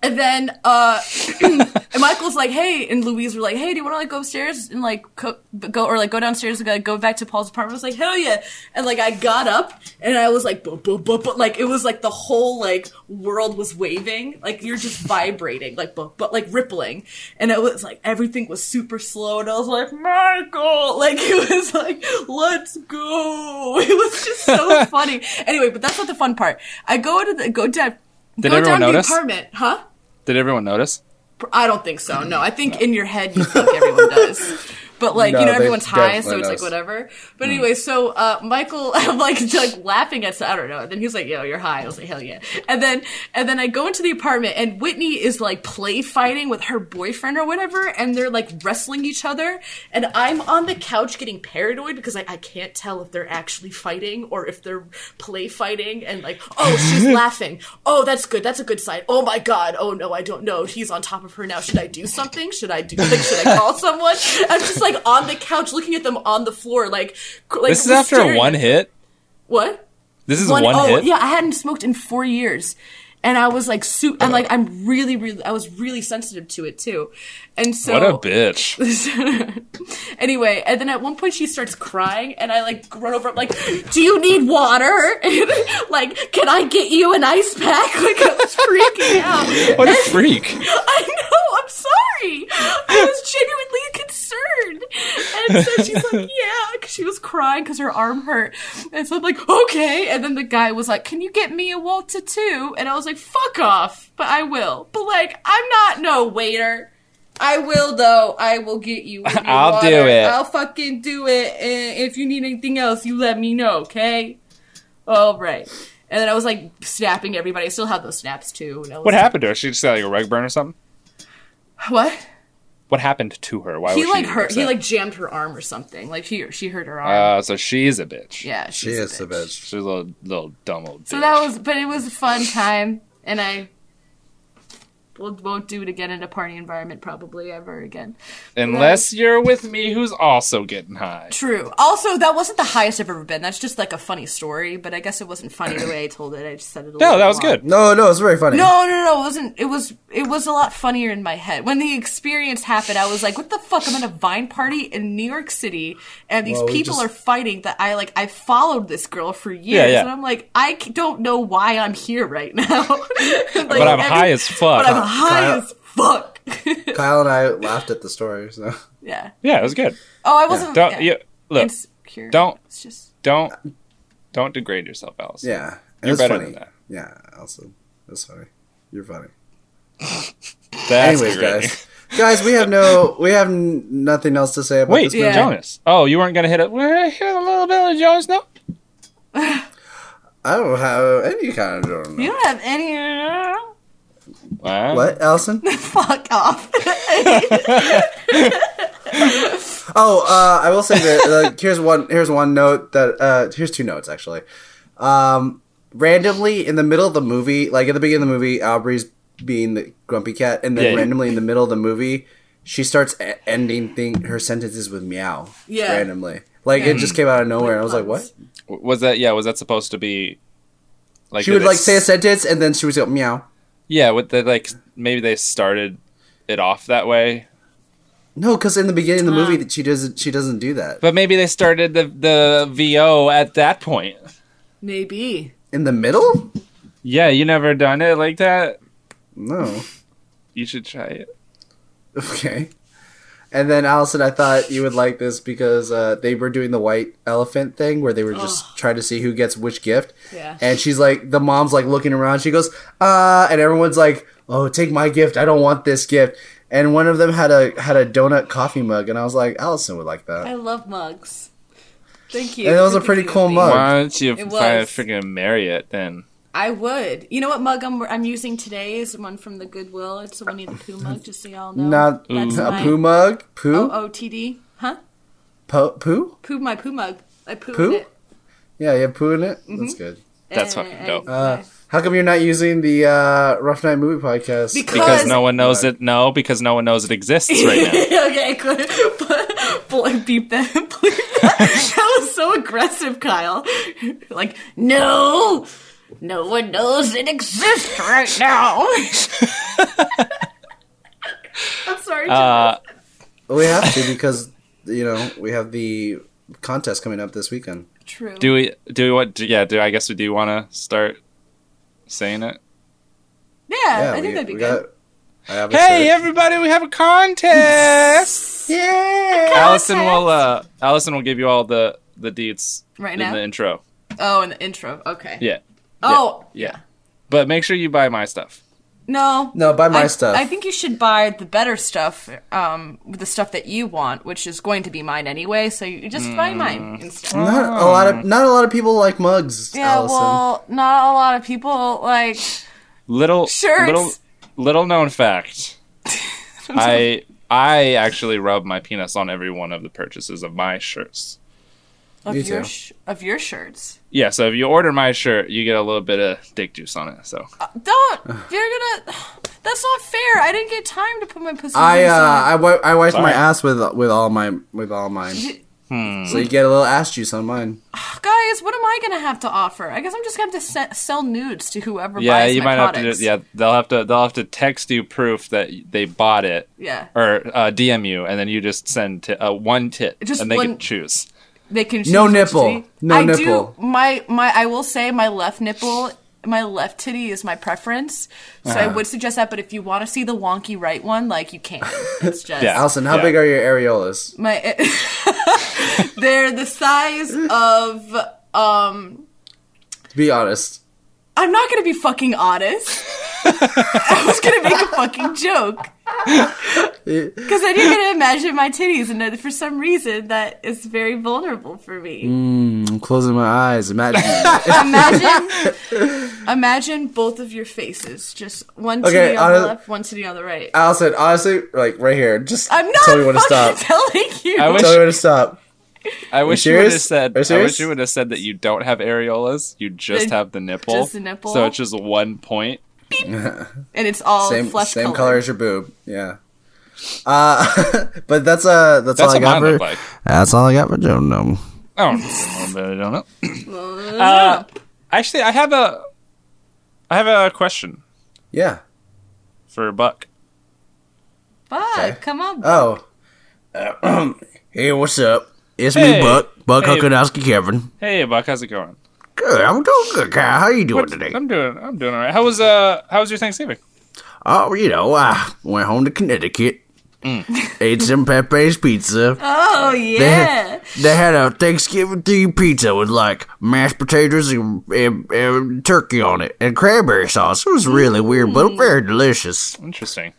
And then uh and Michael's like, "Hey," and Louise were like, "Hey, do you want to like go upstairs and like co- go or like go downstairs and like, go back to Paul's apartment?" I was like, "Hell yeah!" And like I got up and I was like, "Buh, buh, buh, buh," like it was like the whole like world was waving, like you're just vibrating, like but but like rippling, and it was like everything was super slow, and I was like, "Michael," like it was like, "Let's go!" It was just so funny. Anyway, but that's not the fun part. I go to the go down. Did go down notice? the apartment, huh? Did everyone notice? I don't think so. No, I think in your head you think everyone does. But like No, you know, everyone's high, so it's like whatever. But anyway, so uh, Michael, I'm like like laughing at I don't know. And then he's like, "Yo, you're high." I was like, "Hell yeah!" And then and then I go into the apartment, and Whitney is like play fighting with her boyfriend or whatever, and they're like wrestling each other, and I'm on the couch getting paranoid because I, I can't tell if they're actually fighting or if they're play fighting, and like, oh, she's laughing. Oh, that's good. That's a good sign. Oh my god. Oh no, I don't know. He's on top of her now. Should I do something? Should I do? Like, should I call someone? I'm just like on the couch looking at them on the floor, like, like This is after staring one hit. What? This is one, oh, hit. yeah, I hadn't smoked in four years. And I was like, su- and like, I'm really, really, I was really sensitive to it too. And so, What a bitch. anyway, and then at one point she starts crying, and I like run over. I'm like, "Do you need water? like, can I get you an ice pack?" Like, I was freaking out. What a freak. I know. I'm sorry. I was genuinely concerned, and so she's like, "Yeah," because she was crying because her arm hurt, and so I'm like, "Okay." And then the guy was like, "Can you get me a Walter too?" And I was like, "Fuck off," but I will. But like, I'm not no waiter. I will though. I will get you. I'll do it. I'll fucking do it. And if you need anything else, you let me know. Okay. All right. And then I was like snapping everybody. I still have those snaps too. And I was What happened to her? She just had like a rug burn or something? What? What happened to her? Why he was like she hurt. He like jammed her arm or something. Like she she hurt her arm. Uh, so she's a bitch. yeah, She is a a bitch. She's a little, little dumb old bitch. So that was, but it was a fun time, and I will, won't do it again in a party environment probably ever again. Unless you're with me who's also getting high. True. Also, that wasn't the highest I've ever been. That's just like a funny story, but I guess it wasn't funny the way I told it. I just said it. A No, little that was long. good. No, no, it's very funny. No, no, no, it wasn't. It was. It was a lot funnier in my head when the experience happened. I was like, "What the fuck?" I'm at a Vine party in New York City, and these Well, people just- are fighting. That I like. I followed this girl for years, Yeah, yeah. and I'm like, I don't know why I'm here right now. Like, But I'm high as fuck. But I'm high Kyle- as fuck. Kyle and I laughed at the story. So yeah. Yeah, it was good. Oh, I wasn't. Don't yeah. you look? Insecure. don't- It's just. Don't don't degrade yourself, Alice. yeah, You're was better funny. than that. Yeah, also that's funny. You're funny. That's Anyways, degrading. guys, guys, we have no, we have n- nothing else to say about Wait, this Yeah. Jonas. Oh, you weren't gonna hit it. We're hit a little bit of Jonas now. I don't have any kind of. Jonas. You don't have any. Uh, Wow. What, Allison? Fuck off. Oh, uh, I will say that uh, here's one here's one note that uh, here's two notes actually. Um, randomly in the middle of the movie, like at the beginning of the movie, Aubrey's being the grumpy cat, and then Yeah. randomly in the middle of the movie, she starts e- ending thing her sentences with meow. Yeah. randomly, like it just came out of nowhere. and I was like, what? Was that yeah? Was that supposed to be like She would like say a sentence, and then she would go meow. Yeah? With the like maybe they started it off that way, No, because in the beginning of the movie, that she doesn't she doesn't do that. but maybe they started the the VO at that point. Maybe. In the middle, Yeah, you never done it like that. no. You should try it. Okay. And then Allison, I thought you would like this because uh, they were doing the white elephant thing where they were just trying to see who gets which gift. Yeah. And she's like, the mom's like looking around. She goes, uh, and everyone's like, oh, take my gift. I don't want this gift. And one of them had a had a donut coffee mug, and I was like, Allison would like that. I love mugs. Thank you. And it was a pretty cool of mug. Why don't you It find was. freaking marry it then? I would. You know what mug I'm, I'm using today is one from the Goodwill. It's the Winnie the Pooh mug, just so y'all know. Not That's a my poo mug, poo, O O T D. Huh? po- poo. Poo my poo mug. I poo, Poo? it. Yeah, you have poo in it. Mm-hmm. That's good. That's And fucking I- dope. Uh, how come you're not using the uh, Rough Night Movie podcast? Because- Because no one knows it. No, because no one knows it exists right now. okay, good. But, boy, beep that. Bleep that. That was so aggressive, Kyle. Like, no, no one knows it exists right now. I'm sorry. Uh, we have to because you know we have the contest coming up this weekend. True. do we? Do we? What? do- Yeah. Do I guess we do want to start saying it? yeah, Yeah, I think we, that'd be good. got. I have a Hey, shirt. everybody! We have a contest. yeah! Allison will. Uh, Allison will give you all the the deeds Right in now? the intro. Oh, in the intro. Okay. Yeah. Oh, Yeah. But make sure you buy my stuff. no. No, buy my I, stuff. I think you should buy the better stuff, um, the stuff that you want, which is going to be mine anyway. So you just buy Mm. mine instead. not a lot of not a lot of people like mugs. Yeah, Allison. well, not a lot of people like. Little Shirts. little little known fact. I I actually rub my penis on every one of the purchases of my shirts. Of Me your sh- of your shirts. Yeah, so if you order my shirt, you get a little bit of dick juice on it. So Don't you're gonna. That's not fair. I didn't get time to put my pussy. I uh on. I, wi- I wiped my ass with with all my with all mine. Hmm. So you get a little ass juice on mine. Guys, what am I gonna have to offer? I guess I'm just gonna have to se- sell nudes to whoever yeah, buys you my might have to. do Yeah, they'll have to. They'll have to text you proof that they bought it, Yeah. or uh, DM you, and then you just send t- uh, one tit, Just and they one- can choose. They can No choose which nipple. No I nipple. do my my. I will say my left nipple, my left titty is my preference. So I Uh-huh. would suggest that. But if you want to see the wonky right one, like you can. It's just Yeah. Allison, how Yeah. big are your areolas? my. they're the size of um. To be honest. I'm not gonna be fucking honest. I was gonna make a fucking joke. Because then you're gonna imagine my titties, and for some reason that is very vulnerable for me. Mm, I'm closing my eyes. Imagine. Imagine, imagine both of your faces, just one titty Okay, on the hon- left, one titty on the right. Allison, honestly, like right here, just I'm not tell me when to stop. telling you. I wish- Tell me when to stop. I wish you would have said. I wish you would have said that you don't have areolas. You just The- have the nipple. just the nipple? So it's just one point. and it's all Same flesh same color. color as your boob. Yeah. Uh, but that's uh that's, That's all I got for. look like. That's all I got for Joe. No. I don't know, but I don't know. Uh, actually, I have a, I have a question Yeah. for Buck. Buck, Okay. come on. Oh. Uh, hey, what's up? It's Hey. me, Buck. Buck Hey. Huckadowski Kevin. Hey, Buck, how's it going? Good. I'm doing good, Kyle. How you doing What- today? I'm doing. I'm doing all right. How was uh? How was your Thanksgiving? Oh, you know, I went home to Connecticut. Ate some Pepe's pizza. oh They yeah. had, they had a Thanksgiving themed pizza with like mashed potatoes and, and, and turkey on it and cranberry sauce. It was really weird, but very delicious. Interesting.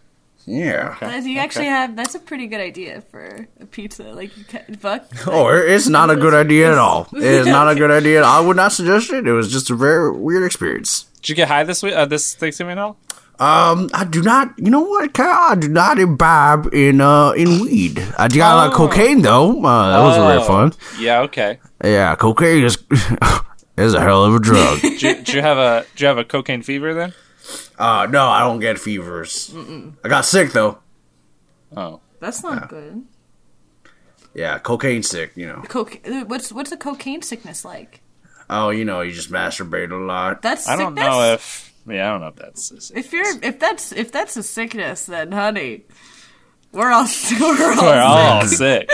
Yeah. Guys, You actually have that's a pretty good idea for a pizza. Like you can Buck. Oh, it's not a good idea at all. It is not a good idea. I would not suggest it. It was just a very weird experience. Did you get high this week? Uh, this Thanksgiving at all? Um, I do not. You know what, Kyle? I do not imbibe in uh in weed. I got a lot of cocaine though. Uh, that was very Oh, fun. Yeah, okay. Yeah, cocaine is is a hell of a drug. Do you, do you have a do you have a cocaine fever then? uh, no, I don't get fevers. I got sick though. Oh, That's not good. Yeah, cocaine sick. You know. Coca- what's what's a cocaine sickness like? Oh, you know, you just masturbate a lot. That's I don't sickness? know if yeah, I don't know if that's If you're if that's if that's a sickness, then honey, we're all we're all, we're all sick.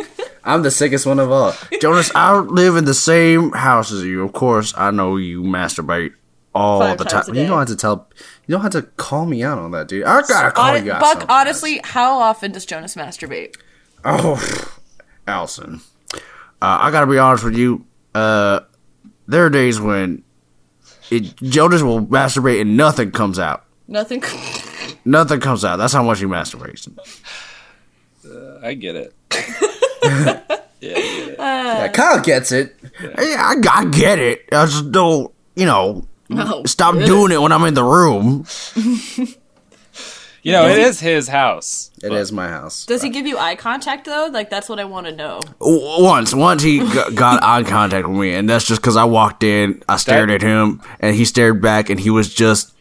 I'm the sickest one of all. Jonas, I live in the same house as you. Of course, I know you masturbate all Five the time. You don't have to tell. You don't have to call me out on that, dude. I gotta call Hon- you out. Buck, sometimes. honestly, how often does Jonas masturbate? Oh, Allison. Uh, I gotta be honest with you. Uh, there are days when it, Jonas will masturbate and nothing comes out. Nothing. Nothing comes out. That's how much he masturbates. Uh, I get it. Uh, yeah, Kyle gets it. Yeah, I, I get it. I just don't, you know, Oh, stop doing it when I'm in the room. You know, it is his house. It is my house. Does he give you eye contact though? Like that's what I want to know. W- Once, once he g- got eye contact with me, and that's just because I walked in, I stared That- at him, and he stared back, and he was just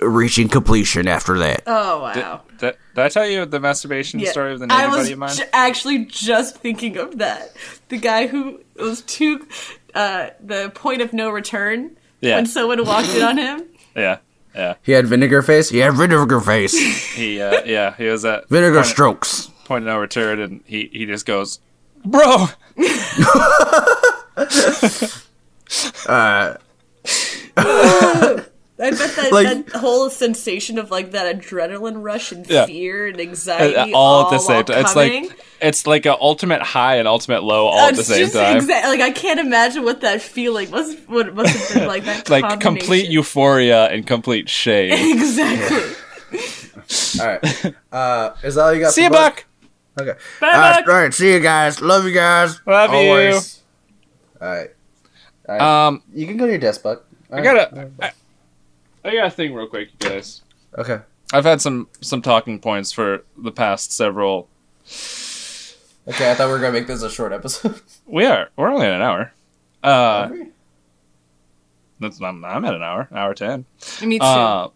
reaching completion after that. Oh wow. Did, did I tell you the masturbation Yeah. story of the I Navy was buddy of mine? ju- actually just thinking of that. The guy who was too uh, the point of no return Yeah. when someone walked in on him. yeah, yeah. He had vinegar face. He had vinegar face. He, uh, yeah, he was at vinegar point, strokes. point of no return, and he he just goes, "Bro, I bet that, Like- that whole sensation of like that adrenaline rush and Yeah. fear and anxiety all at the same while time. It's like it's like an ultimate high and ultimate low all at the same just time. exa- like I can't imagine what that feeling was. what it must have been like that like complete euphoria and complete shame. exactly. All right. Uh, is that all you got? See for you, Buck. Okay. Bye, All right, Buck. all right. See you guys. Love you guys. Love you. All right. All right. Um, you can go to your desk, Buck. All I right. gotta, I, I got a thing real quick, you guys. Okay. I've had some some talking points for the past several. Okay. I thought we were gonna make this a short episode. We are. We're only at an hour. Uh, that's I'm, I'm at an hour, hour ten. Me too. Uh,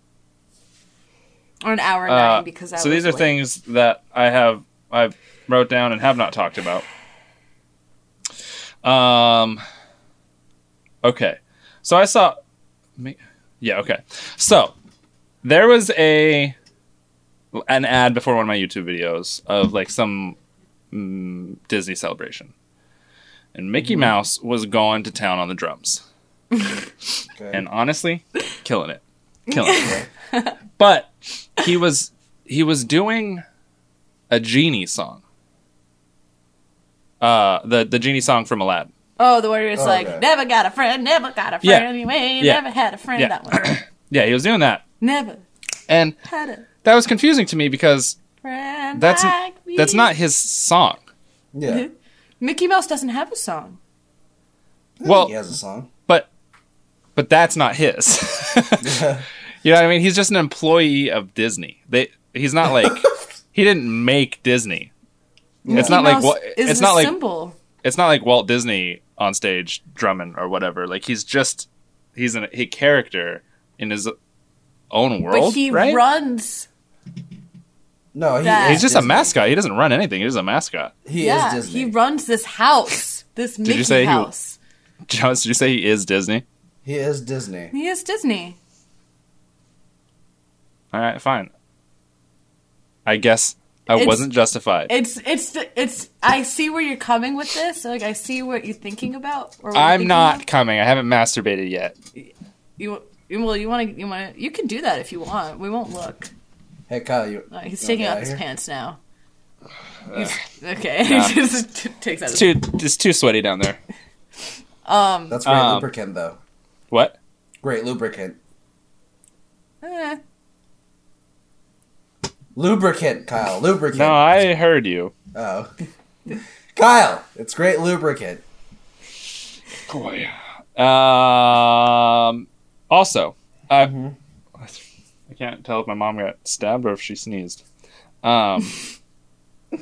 or an hour uh, nine because I so was these are late. things that I have I've wrote down and have not talked about. Um. Okay, so I saw. Yeah. Okay. So there was a an ad before one of my YouTube videos of like some mm, Disney celebration, and Mickey Mm-hmm. Mouse was going to town on the drums, Okay. and honestly, killing it, killing it. but he was he was doing a genie song. Uh, the the genie song from Aladdin. Oh, the one where it's Oh, like, okay. never got a friend, never got a Yeah. friend, you ain't Yeah. never had a friend. Yeah. That one. Yeah, he was doing that, never and had a that was confusing to me because friend that's like me. that's not his song. Yeah. Mickey Mouse doesn't have a song. Well, He has a song. but but that's not his. you know what I mean? He's just an employee of Disney. They he's not like he didn't make Disney. It's not Mickey like Mouse it's the not like symbol. it's not like Walt Disney on stage drumming or whatever. Like he's just he's an, a character in his own world, But he right? runs. No, he That- he's just a mascot. He doesn't run anything. He's a mascot. He yeah, is Disney. he runs this house, this Mickey you say he- house. Jones, did you say he is Disney? he is Disney. He is Disney. All right, fine. I guess I It's- wasn't justified. It's it's it's. I see where you're coming with this. Like I see what you're thinking about. Or I'm thinking not of. coming. I haven't masturbated yet. You you- well, you want to you want to you can do that if you want. We won't look. Hey, Kyle, you. Uh, he's you taking off his here? pants now. He's, okay, he just t- takes out It's his too it's too sweaty down there. um. That's great Um, lubricant, though. What? Great lubricant. eh. Lubricant, Kyle. Lubricant. No, I heard you. Oh. Kyle, it's great lubricant. Um. Also, I I can't tell if my mom got stabbed or if she sneezed. Um,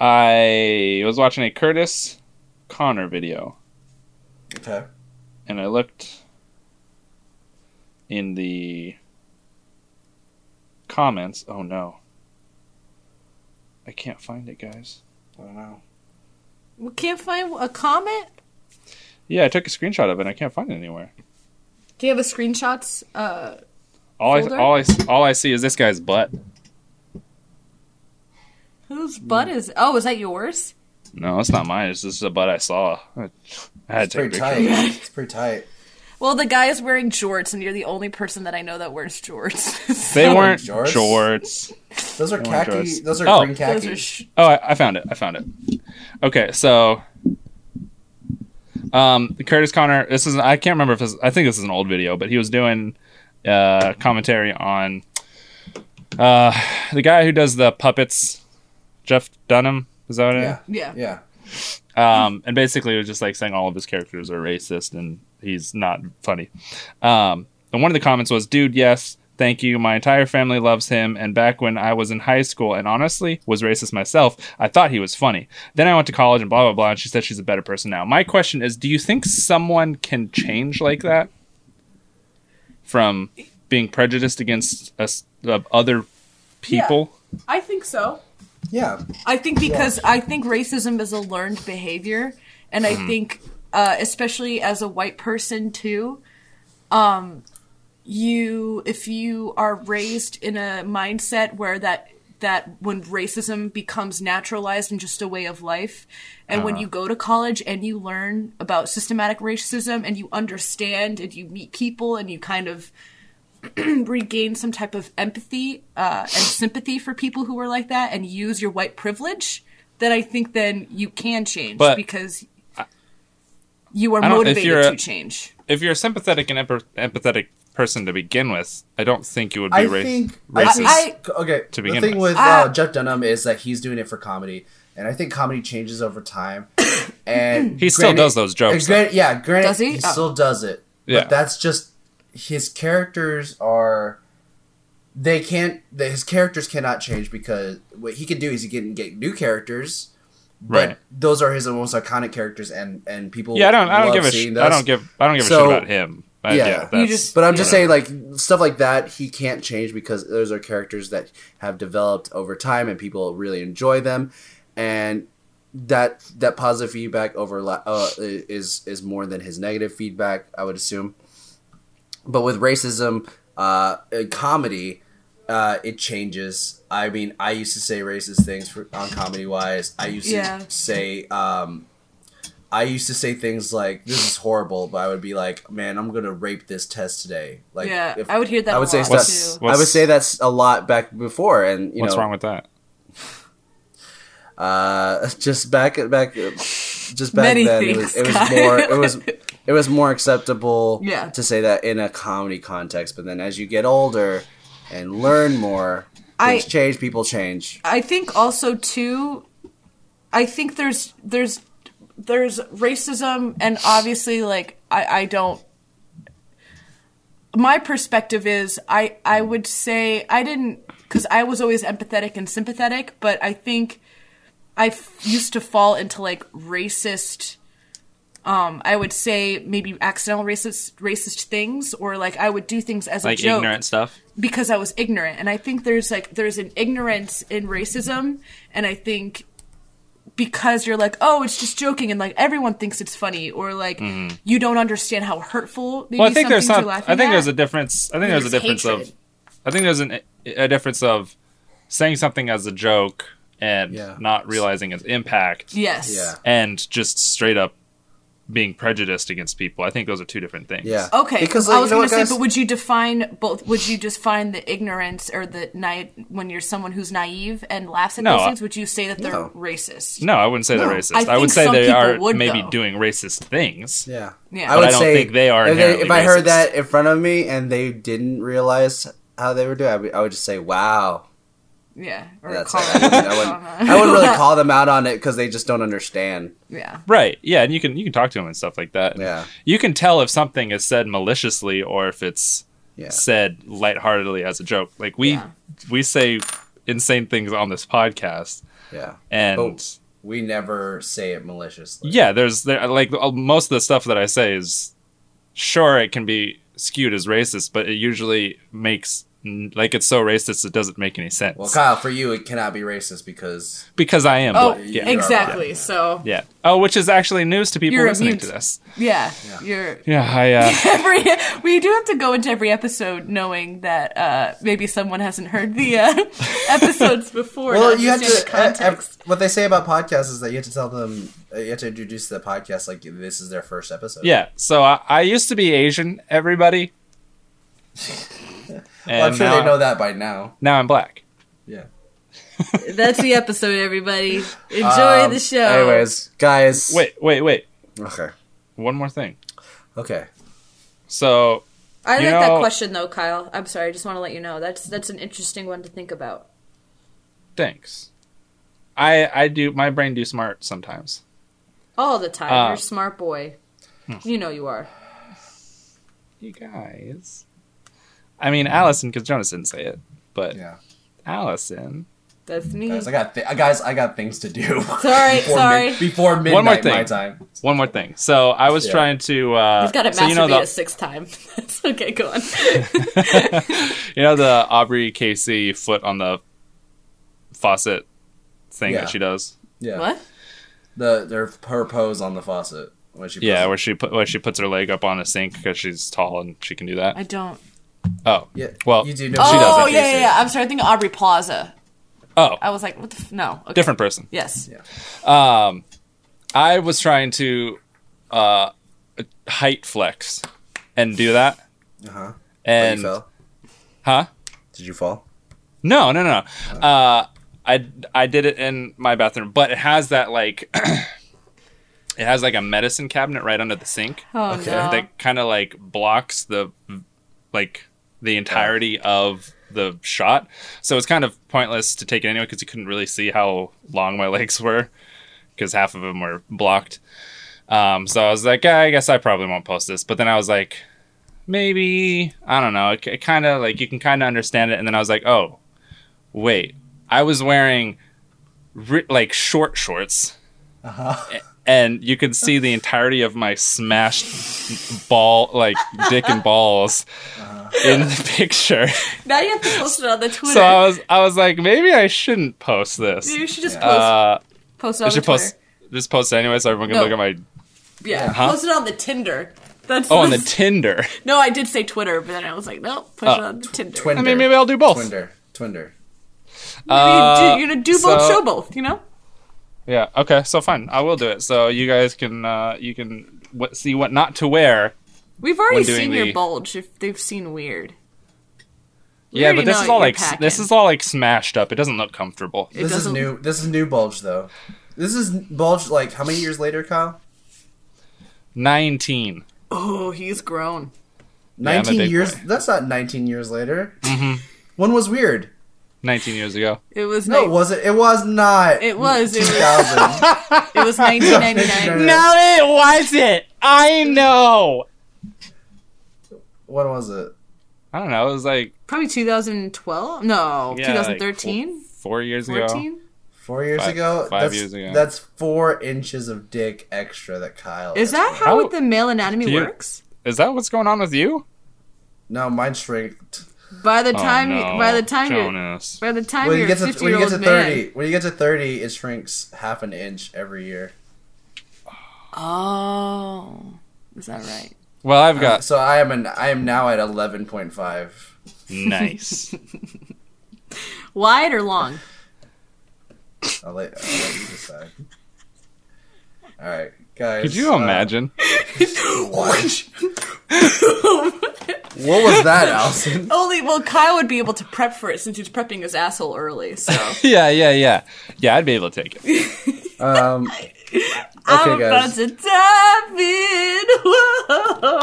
I was watching a Curtis Conner video, Okay. and I looked in the comments. Oh no. I can't find it, guys. I don't know. We can't find a comment. Yeah, I took a screenshot of it. and I can't find it anywhere. Do you have a screenshots? Uh, All I, all I all I see is this guy's butt. whose butt is? Oh, is that yours? No, it's not mine. It's just a butt I saw. I, I had It's to take pretty a tight. It's pretty tight. Well, the guy is wearing jorts, and you're the only person that I know that wears jorts. They So- weren't Jorts? jorts. Those are They khaki. Those are Oh. green khaki. Those are sh- Oh, I, I found it. I found it. Okay, so um, Curtis Conner. This is I can't remember if this. I think this is an old video, but he was doing uh, commentary on uh, the guy who does the puppets, Jeff Dunham. Is that what it is? yeah. yeah. Yeah. um, and basically it was just like saying all of his characters are racist and he's not funny. Um, and one of the comments was, "Dude, yes, thank you. My entire family loves him. And back when I was in high school and honestly was racist myself, I thought he was funny. Then I went to college and blah blah blah. And she said she's a better person now. My question is, do you think someone can change like that from being prejudiced against us uh, other people?" I think so. Yeah. I think because I think racism is a learned behavior, and I think, uh, especially as a white person too, um, you if you are raised in a mindset where that that when racism becomes naturalized and just a way of life, and when you go to college and you learn about systematic racism and you understand and you meet people and you kind of regain some type of empathy uh, and sympathy for people who are like that and use your white privilege, then I think then you can change But- because you are I if motivated you're a- to change. If you're a sympathetic and empath- empathetic person to begin with, I don't think you would be racist. I ra- think racist. I- okay. to the thing with. with Ah. uh, Jeff Dunham is that he's doing it for comedy, and I think comedy changes over time. And He still does those jokes, and gran- yeah, granted, Does he? he Oh. still does it. Yeah. But that's just his characters are. They can't. The, his characters cannot change because what he can do is he can get new characters. But Right. those are his most iconic characters, and and people. yeah, I don't. I don't give a. seeing Sh- I don't give. I don't give a So- shit about him. I, Yeah. yeah, just- But I'm just saying, like stuff like that, he can't change because those are characters that have developed over time, and people really enjoy them, and that that positive feedback overla- uh, is is more than his negative feedback. I would assume. But with racism, uh, comedy, uh, it changes. I mean, I used to say racist things for, on comedy wise. I used Yeah. to say. Um, I used to say things like, "This is horrible," but I would be like, "Man, I'm gonna rape this test today." Like, Yeah, if- I would hear that I would a say lot, stuff. too. I would say that's a lot back before, and you What's know, wrong with that? uh, just back back, just back Many then, it was it was more it was it was more acceptable Yeah. to say that in a comedy context. But then as you get older and learn more, I- things change. People change. I think also too I think there's there's there's racism and obviously like I, I don't my perspective is I I would say I didn't because I was always empathetic and sympathetic, but I think I f- used to fall into like racist um I would say maybe accidental racist racist things or like I would do things as Like a joke ignorant stuff. because I was ignorant. And I think there's like there's an ignorance in racism and I think because you're like, oh, it's just joking, and like everyone thinks it's funny, or like you don't understand how hurtful. Maybe. Well, I think some there's things you're some. laughing I think at. there's a difference. I think there's a difference hatred. of. I think there's an, a difference of saying something as a joke and Yeah. not realizing its impact, yes, Yeah. and just straight up being prejudiced against people. I think those are two different things. Yeah. Okay, Because I was you know going to say, guys? but would you define both? Would you define the ignorance or the naive when you're someone who's naive and laughs at No, those things? Would you say that they're No. racist? No, I wouldn't say they're racist. I I, would say they are would, maybe though. doing racist things. Yeah. Yeah. I would I don't say think they are If, they, if inherently I heard that in front of me and they didn't realize how they were doing, I would, I would just say, "Wow." Yeah, or That's call it. I wouldn't, I wouldn't, I wouldn't really call them out on it because they just don't understand. yeah. Right. Yeah, and you can you can talk to them and stuff like that. Yeah. You can tell if something is said maliciously or if it's Yeah. said lightheartedly as a joke. Like we Yeah. we say insane things on this podcast, Yeah. and Oh. We never say it maliciously. yeah, there's there like uh, most of the stuff that I say is sure it can be skewed as racist, but it usually makes like it's so racist it doesn't make any sense Well, Kyle, for you, it cannot be racist because because I am. Oh, black. yeah. exactly. So Yeah. Oh, which is actually news to people You're listening immune to to- this. yeah, you're Yeah, I. Uh, every we do have to go into every episode knowing that uh maybe someone hasn't heard the uh, episodes before. well, you have to. understand the uh, uh, context. what they say about podcasts is that you have to tell them, uh, you have to introduce the podcast like this is their first episode. yeah. So I, I used to be Asian. Everybody. And well, I'm sure now, they know that by now. Now I'm black. Yeah. That's the episode, everybody. Enjoy Um, the show. Anyways, guys. Wait, wait, wait. Okay. One more thing. Okay. So I You like that question though, Kyle. I'm sorry. I just want to let you know that's that's an interesting one to think about. thanks. I I do my brain do smart sometimes. All the time. Uh, You're a smart boy. Hmm. You know you are. You guys. I mean Allison, because Jonas didn't say it, but Yeah. Allison. That's me. Guys, I got th- guys. I got things to do. Sorry, before sorry. Mid- before midnight One more thing. my time. One more thing. So I was Yeah. trying to. Uh, He's got to so masturbate you know the a sixth time. That's okay. Go on. you know the Aubrey Casey foot on the faucet thing Yeah. that she does. Yeah. what? The their her pose on the faucet when she. Yeah, where she put where she puts her leg up on a sink because she's tall and she can do that. I don't. Oh, Yeah. Well, you do know. she oh does yeah, yeah, yeah. I'm sorry. I think Aubrey Plaza. oh, I was like, what the? F- no. Okay. different person. Yes. Um, I was trying to uh height flex and do that, Uh huh. and you fell? huh? Did you fall? No, no, no. Uh, I I did it in my bathroom, but it has that like it has like a medicine cabinet right under the sink Oh Okay. no. that kind of like blocks the like the entirety of the shot. So it's kind of pointless to take it anyway because you couldn't really see how long my legs were because half of them were blocked. Um, so I was like, "Ah, I guess I probably won't post this. But then I was like, maybe I don't know. It, it kind of like you can kind of understand it. And then I was like, oh, wait, I was wearing ri- like short shorts, Uh-huh. and you could see the entirety of my smashed ball, like dick and balls, in the picture. now you have to post it on the Twitter. So I was, I was like, maybe I shouldn't post this. you should just post, Uh, post it I on the should Twitter. post, just post it anyway, so everyone can No. look at my. yeah, Huh? post it on the Tinder. That's Oh, on the Tinder. no, I did say Twitter, but then I was like, no, push Oh. it on the Tinder. Twinder. I mean, maybe I'll do both. Twinder. Twinder. Uh, you, do, you do both, so- show both. You know. Yeah. Okay. So fine. I will do it. So you guys can uh, you can w- see what not to wear. We've already When doing seen your bulge. If they've seen weird. We yeah, but this is all like s- this is all like smashed up. It doesn't look comfortable. It this is doesn't- new. This is new bulge though. This is bulge like how many years later, Kyle? Nineteen. Oh, he's grown. Yeah, I'm a Nineteen big years. boy. That's not nineteen years later. Mm-hmm. When was weird? Nineteen years ago. It was No, ni- it wasn't. It was not. It was. It was. 2000. It was 1999. No. it wasn't. I know. What was it? I don't know. It was like Probably 2012. No, yeah, like 2013. four years ago. 14. Four years Five- ago. five that's, years ago. That's four inches of dick extra that Kyle. Is that how How- the male anatomy you- works? Is that what's going on with you? No, mine shrinked. By the oh, time, oh, no. by the time you're, by the time When you you're a get to when you get to thirty, man. when you get to thirty, it shrinks half an inch every year. Oh, is that right? Well, I've got So I am an I am now at eleven point five. nice. Wide or long? I'll let, I'll let you decide. All right, guys. Could you uh, imagine? what? what was that, Allison? Only well, Kyle would be able to prep for it since he's prepping his asshole early. So yeah, yeah, yeah, yeah. I'd be able to take it. Um, I'm okay, about to dive in.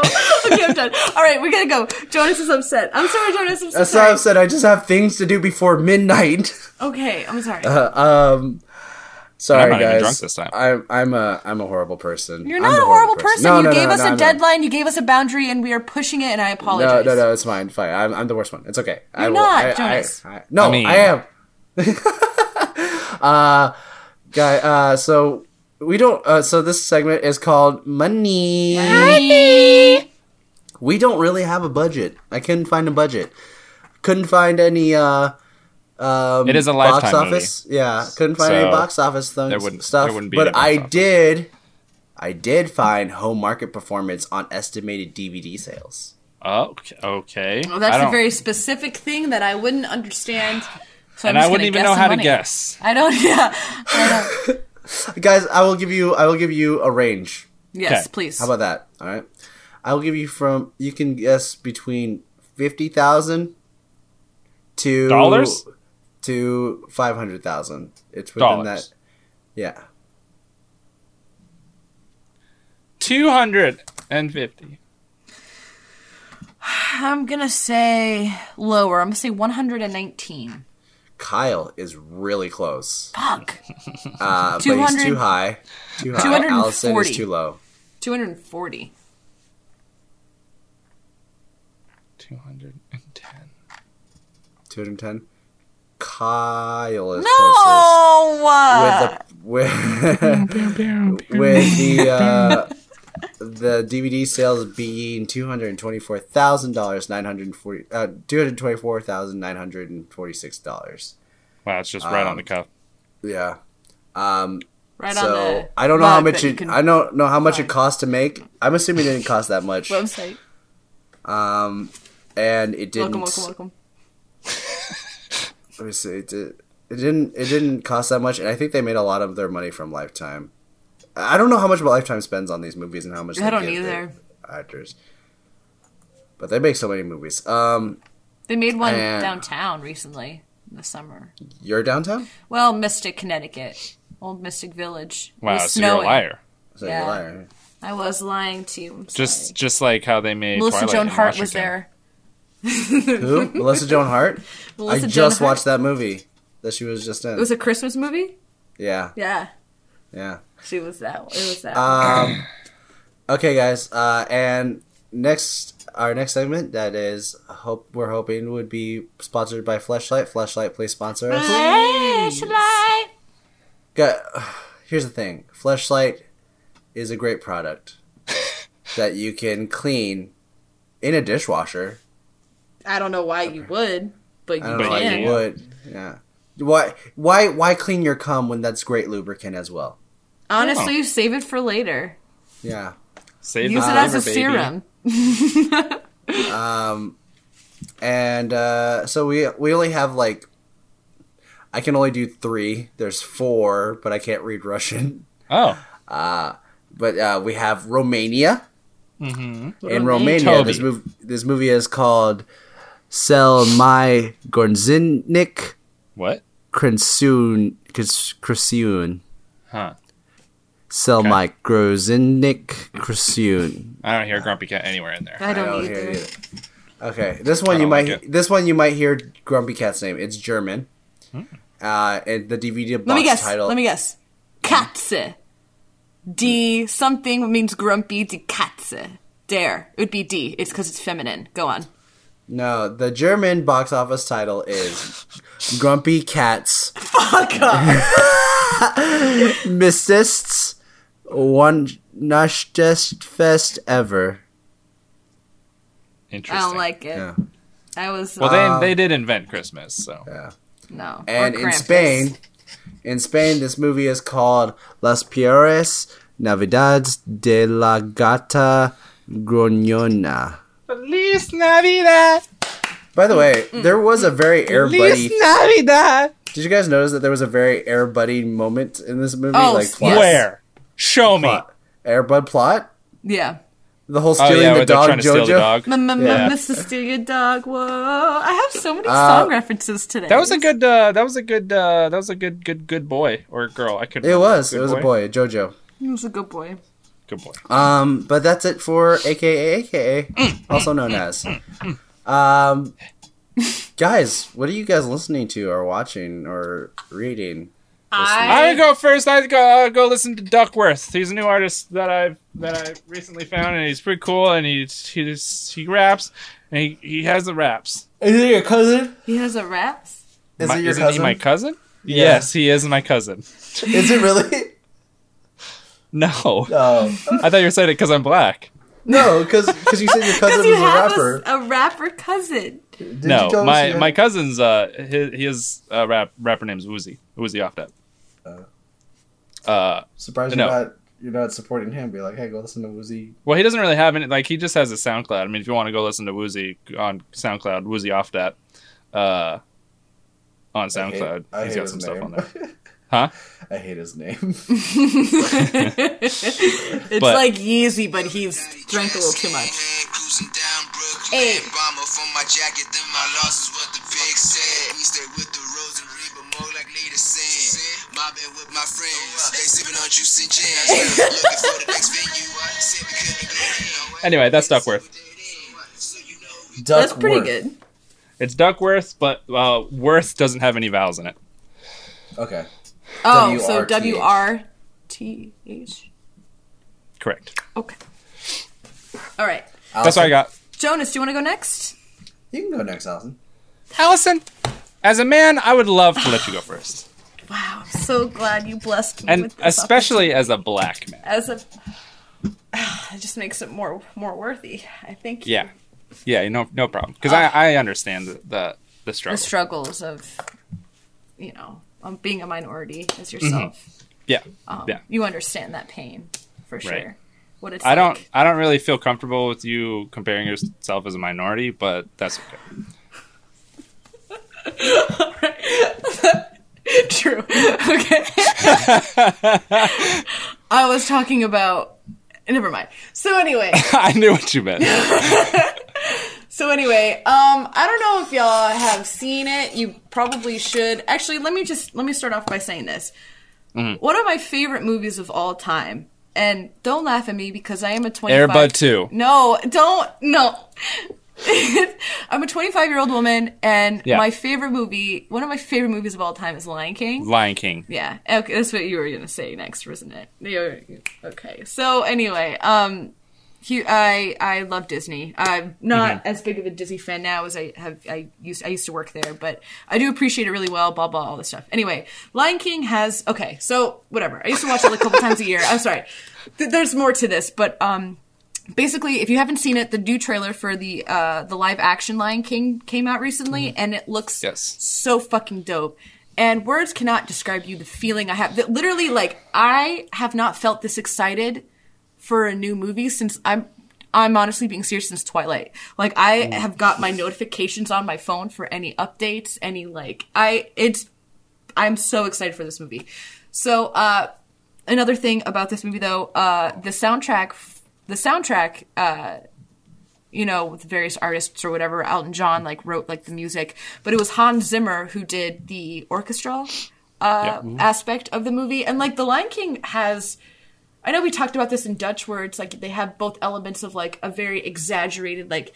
Okay, I'm done. All right, we gotta go. Jonas is upset. I'm sorry, Jonas. I'm so That's why sorry. I've I just have things to do before midnight. Okay, I'm sorry. Uh, um, Sorry, I'm not even guys. drunk this time. I'm I'm a I'm a horrible person. You're I'm not a horrible person. No, you no, gave no, us no, a I'm deadline. You gave us a boundary, and we are pushing it. And I apologize. no, no. No. It's fine. Fine. I'm, I'm the worst one. It's okay. I You're will- not, I- I- Jonas. I- no, I I, am. uh, guy. Uh, so we don't. Uh, so this segment is called money. Money. We don't really have a budget. I couldn't find a budget. Couldn't find any. Uh, um, It is a box Lifetime movie. office. Yeah, couldn't find any box office th- there wouldn't- stuff. there wouldn't be but I office. did. I did find home market performance on estimated DVD sales. Oh, okay. okay. Well, that's a very specific thing that I wouldn't understand. So I'm and I wouldn't even know how money. to guess. I don't. Yeah. I don't. Guys, I will give you. I will give you a range. Yes, Okay. please. How about that? All right. I will give you from. You can guess between fifty thousand to Dollars? to five hundred thousand. It's within Dollars. that. Yeah. Two hundred and fifty. I'm gonna say lower. I'm gonna say 119. Kyle is really close. Fuck. Uh, but he's 200 too high. Too high. Allison 240. is too low. 240. Two hundred and ten. Two hundred ten. Kyle is No. closest. With the with, with the uh, the DVD sales being two hundred twenty four thousand dollars nine hundred forty uh two hundred twenty four thousand nine hundred forty six dollars. Wow, it's just right on Um, the cuff. Yeah. Um. right on so the. I don't know how much it. I don't know how much it cost to make. I'm assuming it didn't cost that much. Website. Um. And it didn't. Welcome, welcome, welcome. Let me see. It, did, it didn't. It didn't cost that much, and I think they made a lot of their money from Lifetime. I don't know how much Lifetime spends on these movies and how much I they don't give their either. actors. But they make so many movies. Um, They made one And- downtown recently in the summer. you're downtown. Well, Mystic, Connecticut. Old Mystic Village. Wow, was so you're a liar. So Yeah. you're a liar. I was lying to you. I'm Just sorry. just like how they made Melissa Twilight Joan in Hart was there. Who? Melissa Joan Hart. Melissa I Joan just Hart. watched that movie that she was just in. It was a Christmas movie. yeah, Yeah, yeah. She was that. It was that. Um, okay, guys. Uh, and next, our next segment that is hope we're hoping would be sponsored by Fleshlight. Fleshlight, please sponsor us. Flashlight. Got, here's the thing. Fleshlight is a great product that you can clean in a dishwasher. I don't know why you would, but you I don't But know why you would. Yeah. Why? Why? Why clean your cum when that's great lubricant as well? Honestly, save it for later. Yeah. Save Use it as a flavor, baby. serum. and uh, so we we only have like I can only do three. There's four, but I can't read Russian. Oh, But uh, we have Romania. Mm-hmm. In Romania, this Toby. movie this movie is called "Sell My Gorzinnik what? Krensun Krasiun." Huh? Sell Okay. my Grozinnik Krasiun. I don't hear Grumpy Cat anywhere in there. I don't, don't either. hear it. Okay, this one you don't might it. this one you might hear Grumpy Cat's name. It's German. Uh, and the DVD box Let me guess. title. Let me guess. Katze. D something means grumpy. Die Katze. There. It would be D. It's because it's feminine. Go on. No, the German box office title is Grumpy Cats Fuck up. Missists One Nashtest Fest Ever. Interesting. I don't like it. Yeah. I was. Well, they um, they did invent Christmas, so Yeah. no. And in Spain, in Spain, this movie is called Las Peores Navidades de la Gata Groñona. Feliz Navidad. By the way, there was a very Air Buddy. Feliz Navidad. Did you guys notice that there was a very Air Buddy moment in this movie? Oh, like yes. Where? Show me. plot. Air Bud plot? Yeah. The whole Oh stealing yeah, the where they're dog trying to steal the Jojo. dog. M- m- Yeah. Mr. Steal Your Dog. Whoa. I have so many Uh, song references today. That was a good. Uh, that was a good. Uh, that was a good, good, good boy or girl. I could. It was. It was a boy, Jojo. He was a good boy. Good boy. Um, but that's it for AKA AKA, also known as. Um, guys, what are you guys listening to or watching or reading? I would go first. I'd go I'd go listen to Duckwrth. He's a new artist that I've that I recently found, and he's pretty cool. And he's he's he raps, and he, he has the raps. Is it your cousin? He has a raps. Is My- it your isn't cousin? he my cousin? Yeah. Yes, he is my cousin. Is it really? No, Oh I thought you were saying it because I'm black. no, because because you said your cousin Because was you a rapper. a, a rapper cousin. Did no, you tell us my my cousin's uh his his uh, rap rapper name's Woozy Woozy off that. Uh, Surprised no. you're not you're not supporting him. Be like, hey, go listen to Woozy. well, he doesn't really have any. Like, he just has a SoundCloud. I mean, if you want to go listen to Woozy on SoundCloud, Woozy off that, uh, on SoundCloud, I hate, I he's hate got his some stuff on there. Huh? I hate his name. It's But- like Yeezy, but he's drank a little too much. Hey. Mobbing with my friends, they sipping on juice and jams. Looking for the next venue, I said we couldn't get. Anyway, that's Duckwrth. That's pretty good. It's Duckwrth, but uh, Worth doesn't have any vowels in it. Okay. Oh, so WRTH. W R T H. Correct. Okay. All right. That's what I got. Jonas, do you want to go next? You can go next, Allison. Allison, as a man, I would love to let you go first, Wow, I'm so glad you blessed me and with this especially as a black man. as a. It just makes it more more worthy. I think. Yeah, yeah, no, no problem. Because I, I understand the the, the The struggles of, you know, um, being a minority as yourself. yeah, Um, yeah. You understand that pain for sure. Right. What it's I don't. I don't really feel comfortable with you comparing yourself as a minority, but that's okay. True. Okay. I was talking about. Never mind. So anyway, I knew what you meant. so anyway, um, I don't know if y'all have seen it. You probably should. Actually, let me just let me start off by saying this. Mm-hmm. One of my favorite movies of all time, and don't laugh at me because I am a twenty-five. Airbud Two. No, don't. No. I'm a 25 year old woman, and Yeah. my favorite movie, one of my favorite movies of all time, is Lion King. Lion King. Yeah. Okay, that's what you were gonna say next, wasn't it? Okay. So anyway, um, he, I I love Disney. I'm not Mm-hmm. as big of a Disney fan now as I have. I used I used to work there, but I do appreciate it really well. Blah blah all this stuff. Anyway, Lion King has okay. So whatever. I used to watch it like a couple times a year. I'm sorry. Th- there's more to this, but um. Basically, if you haven't seen it, the new trailer for the uh, the live action Lion King came out recently, and it looks Mm-hmm. Yes. so fucking dope. And words cannot describe you the feeling I have. That literally, like, I have not felt this excited for a new movie since I'm. I'm honestly being serious since Twilight. Like, I have got my notifications on my phone for any updates, any like, I it's. I'm so excited for this movie. So, uh, another thing about this movie though, uh, the soundtrack, the soundtrack, uh, you know, with various artists or whatever, Elton John like wrote like the music, but it was Hans Zimmer who did the orchestral uh, aspect of the movie, and like The Lion King has. I know we talked about this in Dutch words, like they have both elements of like a very exaggerated, like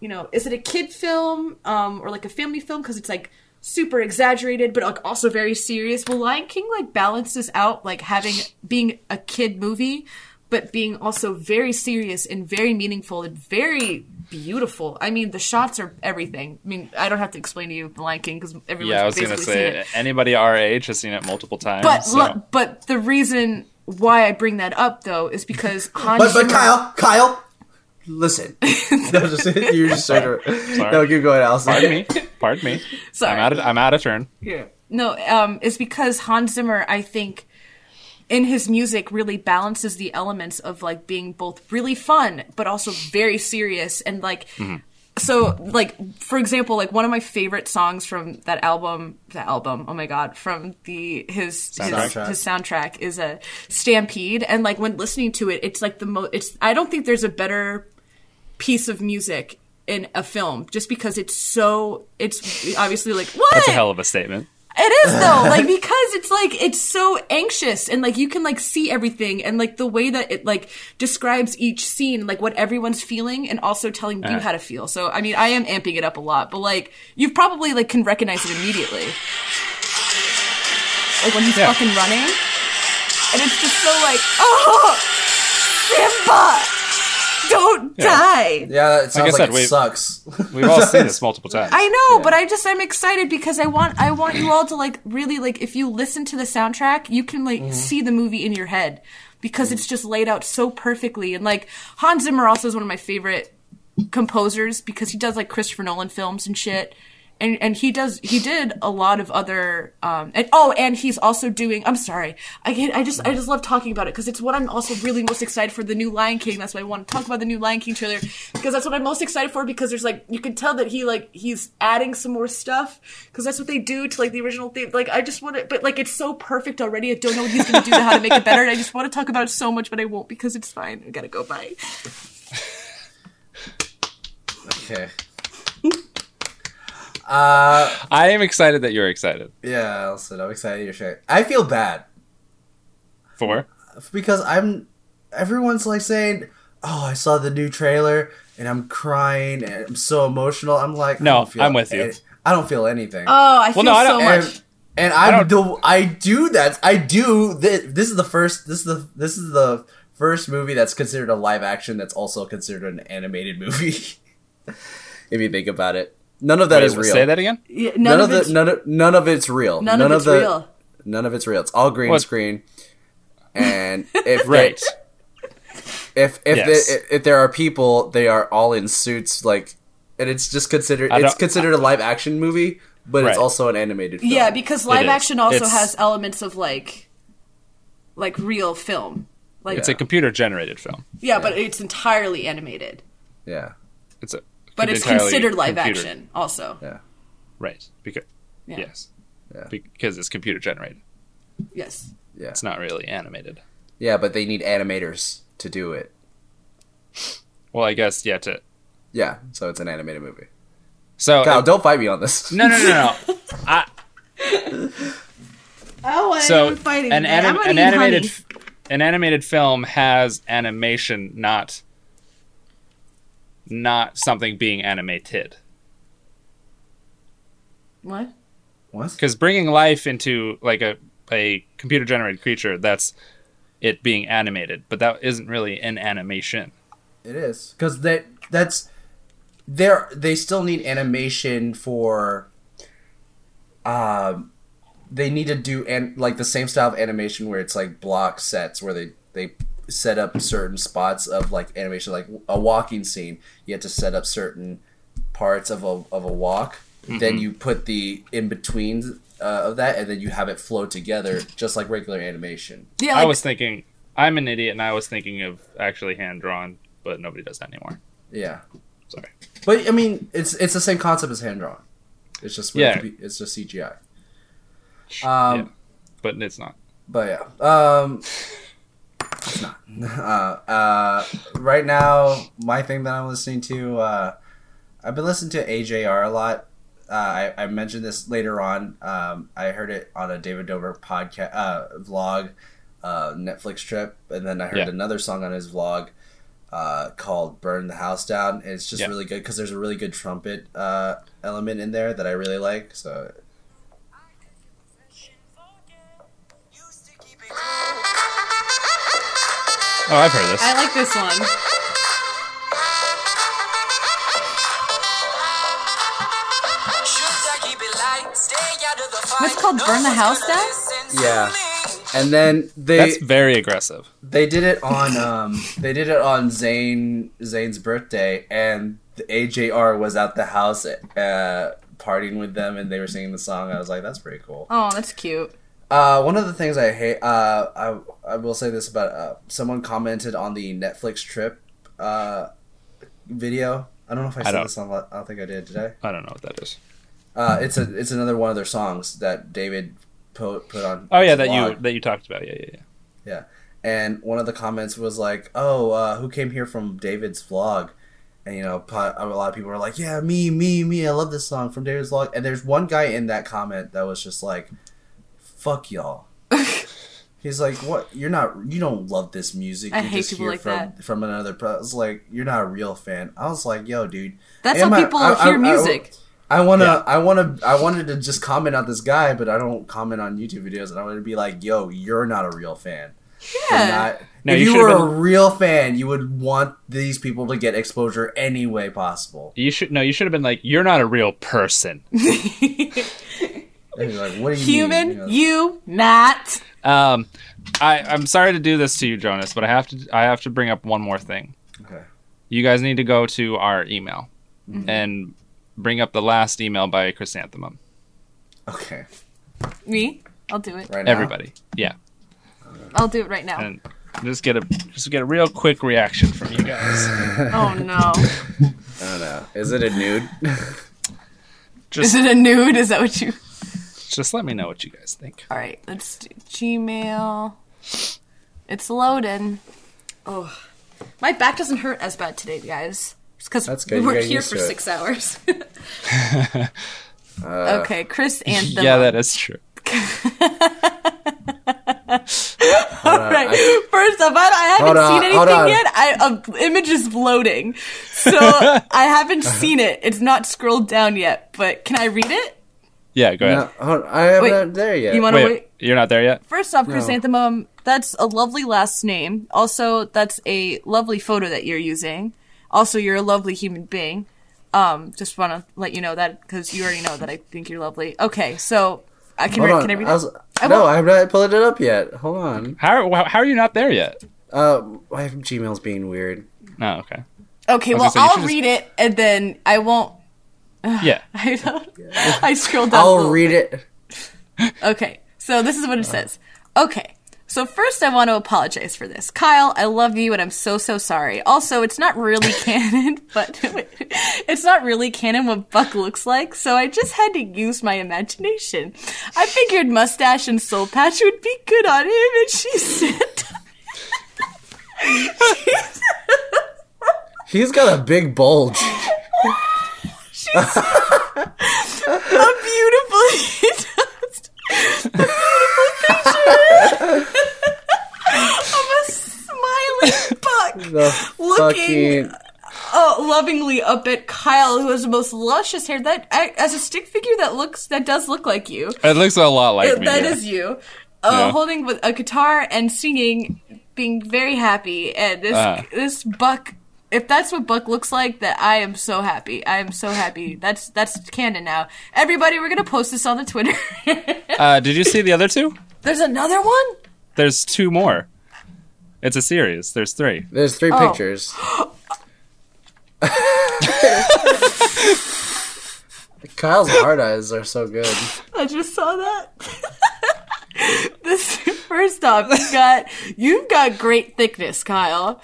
you know, is it a kid film um, or like a family film because it's like super exaggerated but like also very serious. Well, Lion King like balances out like having being a kid movie but being also very serious and very meaningful and very beautiful. I mean, the shots are everything. I mean, I don't have to explain to you the Lion King because everyone's Yeah, I was gonna say anybody our age has seen it multiple times. But so. lo- but the reason why I bring that up though is because Hans But but Kyle, Kyle, listen. no, just you just started. No, keep going, Allison. Pardon me. Pardon me. Sorry. I'm out of I'm out of turn. No, um, it's because Hans Zimmer, I think, in his music really balances the elements of like being both really fun but also very serious and like mm-hmm. so like for example like one of my favorite songs from that album the album oh my god from the his his, Soundtrack. his soundtrack is a stampede and like when listening to it it's like the most it's i don't think there's a better piece of music in a film just because it's so it's obviously like what That's a hell of a statement. It is though, like because it's like it's so anxious and like you can like see everything and like the way that it like describes each scene, like what everyone's feeling and also telling you how to feel. So I mean, I am amping it up a lot, but like you probably like can recognize it immediately. like when he's Yeah. fucking running, and it's just so like, oh, Simba, don't Yeah. die. Yeah, it sounds I like, said, it we- sucks. We've all seen this multiple times. I know, Yeah. but I just I'm excited because I want I want you all to like really like if you listen to the soundtrack, you can like Mm-hmm. see the movie in your head because it's just laid out so perfectly and like Hans Zimmer also is one of my favorite composers because he does like Christopher Nolan films and shit. And, and he does he did a lot of other um and oh and he's also doing I'm sorry. I get I just I just love talking about it because it's what I'm also really most excited for the new Lion King. That's why I want to talk about the new Lion King trailer because that's what I'm most excited for because there's like you can tell that he like he's adding some more stuff because that's what they do to like the original theme. Like I just want to but like it's so perfect already. I don't know what he's gonna do to how to make it better. And I just want to talk about it so much but I won't because it's fine. I gotta go. Bye. Okay. Uh, I am excited that you're excited yeah, Allison, I'm excited you're sharing. I feel bad for. because I'm. Everyone's like saying, "Oh, I saw the new trailer and I'm crying and I'm so emotional." I'm like, I No, don't feel I'm with you. I don't feel anything. oh I feel no, I so don't- much and, and I'm don't- the I do that. I do this. This is the first. This is the this is the first movie that's considered a live action. That's also considered an animated movie. if you think about it, none of that Wait, is real. Say that again. Yeah, none, of, it's- the none of none of it's real. None of it's the, real. None of it's real. It's all green What- screen. And if Right. they- if if, Yes. they- if if there are people, they are all in suits. Like, and it's just considered. It's considered a live action movie, but it's also an animated. film. Yeah, because live action also It's- has elements of like like real film. Like It's a computer generated film. yeah, but it's entirely animated. yeah, It's a. But it's considered live computer- action also. yeah. Right. Because Yeah. yes. Yeah. Because it's computer generated. Yes. Yeah. It's not really animated. Yeah, but they need animators to do it. Well, I guess yeah. To Yeah, so it's an animated movie. so Kyle, don't fight me on this. no no no no. I, Oh, so an, anim- an animated f- an animated film has animation, not not something being animated. What? What? Because bringing life into like a a computer generated creature, that's it being animated, but that isn't really an animation. It is because that that's there. They still need animation for. Um, they need to do and like the same style of animation where it's like block sets where they they set up certain spots of like animation, like a walking scene. You have to set up certain parts of a of a walk. Then you put the in between uh, of that, and then you have it flow together, just like regular animation. Yeah, I was thinking, I'm an idiot, and I was thinking of actually hand drawn, but nobody does that anymore. Yeah, Sorry. but I mean, it's it's the same concept as hand drawn. It's just Yeah. it's just CGI. yeah, Um, but it's not. but yeah, um, it's not. Uh, uh, right now, my thing that I'm listening to, uh, I've been listening to AJR a lot. Uh, I, I mentioned this later on. Um, I heard it on a David Dobrik podcast uh, vlog, uh, Netflix trip, and then I heard Yeah. another song on his vlog uh, called "Burn the House Down." And it's just Yeah. really good because there's a really good trumpet uh, element in there that I really like. So Oh, I've heard this. I like this one. What's called Burn the House Down? yeah, and then they That's very aggressive. They did it on um they did it on Zane Zane's birthday and the AJR was at the house uh partying with them and they were singing the song. I was like, that's pretty cool. Oh, that's cute. Uh one of the things I hate uh I I will say this about uh someone commented on the Netflix trip uh video. I don't know if I I said don't- this on I don't think I did, did I? I don't know what that is. Uh it's a it's another one of their songs that David put put on Oh yeah, that you that you talked about. Yeah, yeah, yeah. Yeah. And one of the comments was like, "Oh, uh, who came here from David's vlog?" And you know, a lot of people were like, "Yeah, me, me, me. I love this song from David's vlog." And there's one guy in that comment that was just like, "Fuck y'all." He's like, "What? You're not. You don't love this music. I You're hate just people here like from that. from another." Pro-. I was like, "You're not a real fan." I was like, "Yo, dude." That's how I- people I- I- hear I- music. I wanna, Yeah. I wanna, I wanted to just comment on this guy, but I don't comment on YouTube videos, and I wanted to be like, "Yo, you're not a real fan." You're Yeah. not- No, if you you, should've were a real fan, you would want these people to get exposure any way possible. You should no. You should have been like, "You're not a real person." And you're like, what do you Human, mean? You know, you not. Um, I I'm sorry to do this to you, Jonas, but I have to I have to bring up one more thing. Okay. You guys need to go to our email Mm-hmm. and bring up the last email by Chrysanthemum. Okay. Me? I'll do it. Right now. Everybody, yeah, I'll do it right now. and just get a just get a real quick reaction from you guys. Oh no. I don't know. Is it a nude? Is it a nude? Is that what you? Just let me know what you guys think. All right, let's do Gmail. It's loading. Oh, my back doesn't hurt as bad today, guys. It's because we good. were here for six hours. Uh, okay, Chris Anthem. yeah, that is true. hold on, Right. I- First of all, I haven't on, seen anything on. yet. I, a image is loading, so I haven't seen it. It's not scrolled down yet. But can I read it? Yeah, go ahead. no, hold on, I haven't Wait, there yet. You want to Wait, wait? you're not there yet. First off, Chrysanthemum, that's a lovely last name. Also, that's a lovely photo that you're using. Also, you're a lovely human being. Um, just want to let you know that because you already know that I think you're lovely. Okay, so I can Hold read. on. Can I read? I was. I no, won't- I'm not pulling it up yet. Hold on. How how are you not there yet? Uh, my Gmail's being weird. No, okay. Okay, well, say, I'll should just- read it and then I won't. Yeah. I don't. I scrolled down. a I'll read bit. it. Okay, so this is what it uh. says. Okay, so first I want to apologize for this. Kyle, I love you and I'm so, so sorry. Also, it's not really canon, but it's not really canon what Buck looks like, so I just had to use my imagination. I figured mustache and soul patch would be good on him, and she said. He's got a big bulge. A beautiful he does. A beautiful picture of a smiling buck The looking fucking. oh, lovingly up at Kyle, who has the most luscious hair. That I, as a stick figure, that looks that does look like you. It looks a lot like me. That yeah. is you, uh, Yeah. holding with a guitar and singing, being very happy. And this Ah. this buck. If that's what Buck looks like, that I am so happy. I am so happy. That's that's canon now. Everybody, we're gonna post this on the Twitter. Uh, did you see the other two? There's another one. There's two more. It's a series. There's three. There's three Oh. pictures. Kyle's hard eyes are so good. I just saw that. this first off, you got you've got great thickness, Kyle,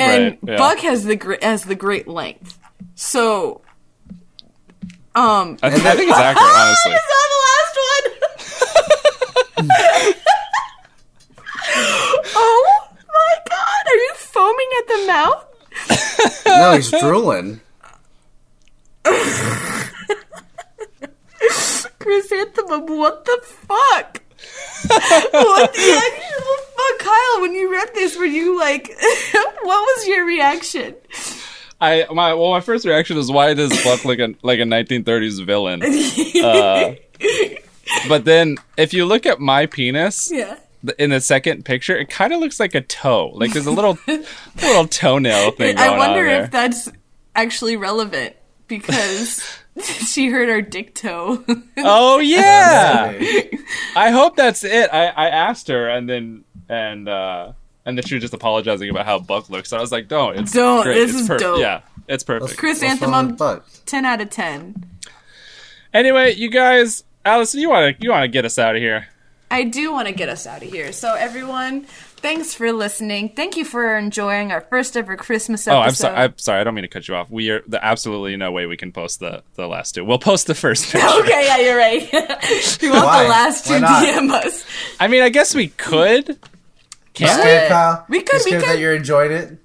and Right, yeah. Buck has the gr- has the great length. So, um, I, th- I think it's accurate, honestly. I saw the last one. oh my god, are you foaming at the mouth? No, he's drooling. Chrysanthemum, what the fuck? what the actual fuck, Kyle? When you read this, were you like, what was your reaction? I my well, my first reaction is why does Buck look a, like a 1930s villain? Uh, but then if you look at my penis Yeah. in the second picture, it kind of looks like a toe. Like there's a little little toenail thing going I wonder if that's actually relevant because she heard our dick toe. oh yeah. I hope that's it. I, I asked her and then and uh and then she was just apologizing about how Buck looks. So I was like, don't, it's Don't, great. this it's is perfect. dope. Yeah, it's perfect. Chrysanthemum, Buck. 10 out of 10. Anyway, you guys, Allison, you wanna you wanna get us out of here? I do want to get us out of here. So, everyone, thanks for listening. Thank you for enjoying our first ever Christmas episode. Oh, I'm sorry. I'm sorry. I don't mean to cut you off. We are the absolutely no way we can post the the last two. We'll post the first picture. Okay, yeah, you're right. if you want Why? the last two, Why? DM us. I mean, I guess we could. You Can't scared, Kyle? We could- You we scared could- that you're enjoying it?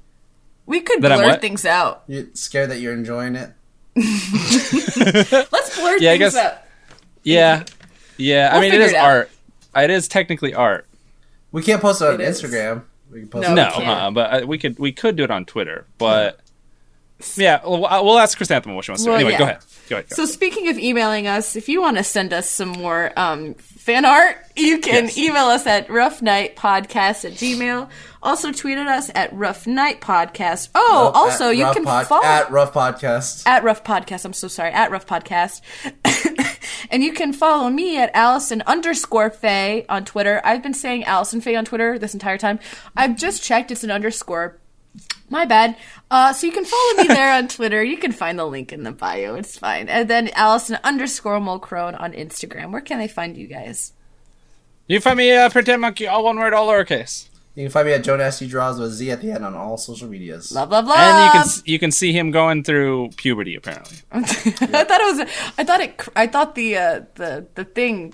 We could That blur things out. You scared that you're enjoying it? Let's blur Yeah, I things guess- out. Yeah, yeah. I We'll mean, it is it art. It is technically art. We can't post it on It is. Instagram. We can post No, it No, we can't. uh, but uh, we could we could do it on Twitter. But Yeah, we'll, we'll ask Chrysanthemum what she wants to. do. Well, Anyway, yeah. go ahead. Go ahead. Go. So speaking of emailing us, if you want to send us some more um, fan art, you can Yes. email us at roughnightpodcast at gmail. Also tweet at us at roughnightpodcast. Oh, also you can Pod- follow at Rough Podcast. at Rough Podcast. I'm so sorry. At Rough Podcast. and you can follow me at Allison underscore Faye on Twitter. I've been saying Allison Faye on Twitter this entire time. I've just checked. It's an underscore. My bad. Uh, so you can follow me there on Twitter. You can find the link in the bio. It's fine. And then Allison underscore Mulcrone on Instagram. Where can they find you guys? You find me uh, pretend monkey, all one word, all lowercase, You can find me at Joe Nasty Draws with Z at the end on all social medias. Love, love, love. and you can you can see him going through puberty. Apparently, I thought it was. I thought it. cr- I thought the uh, the the thing.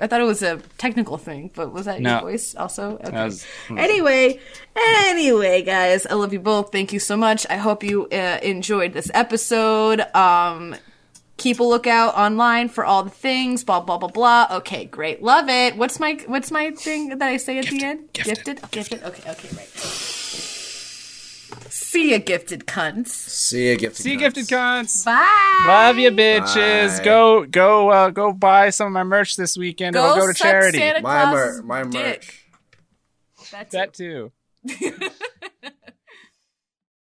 I thought it was a technical thing, but was that No. your voice also? Okay. Was- Anyway, anyway, guys, I love you both. Thank you so much. I hope you uh, enjoyed this episode. Um, keep a lookout online for all the things. Blah blah blah blah. Okay, great, love it. What's my What's my thing that I say at the end? Gifted. Oh, gifted. Okay, okay, right. See ya, gifted cunts. See you, gifted. see you, gifted cunts. Bye. Love you, bitches. Bye. Go go uh, go buy some of my merch this weekend. It'll go to charity. Santa My, Claus's mer- my dick. merch. That's That too.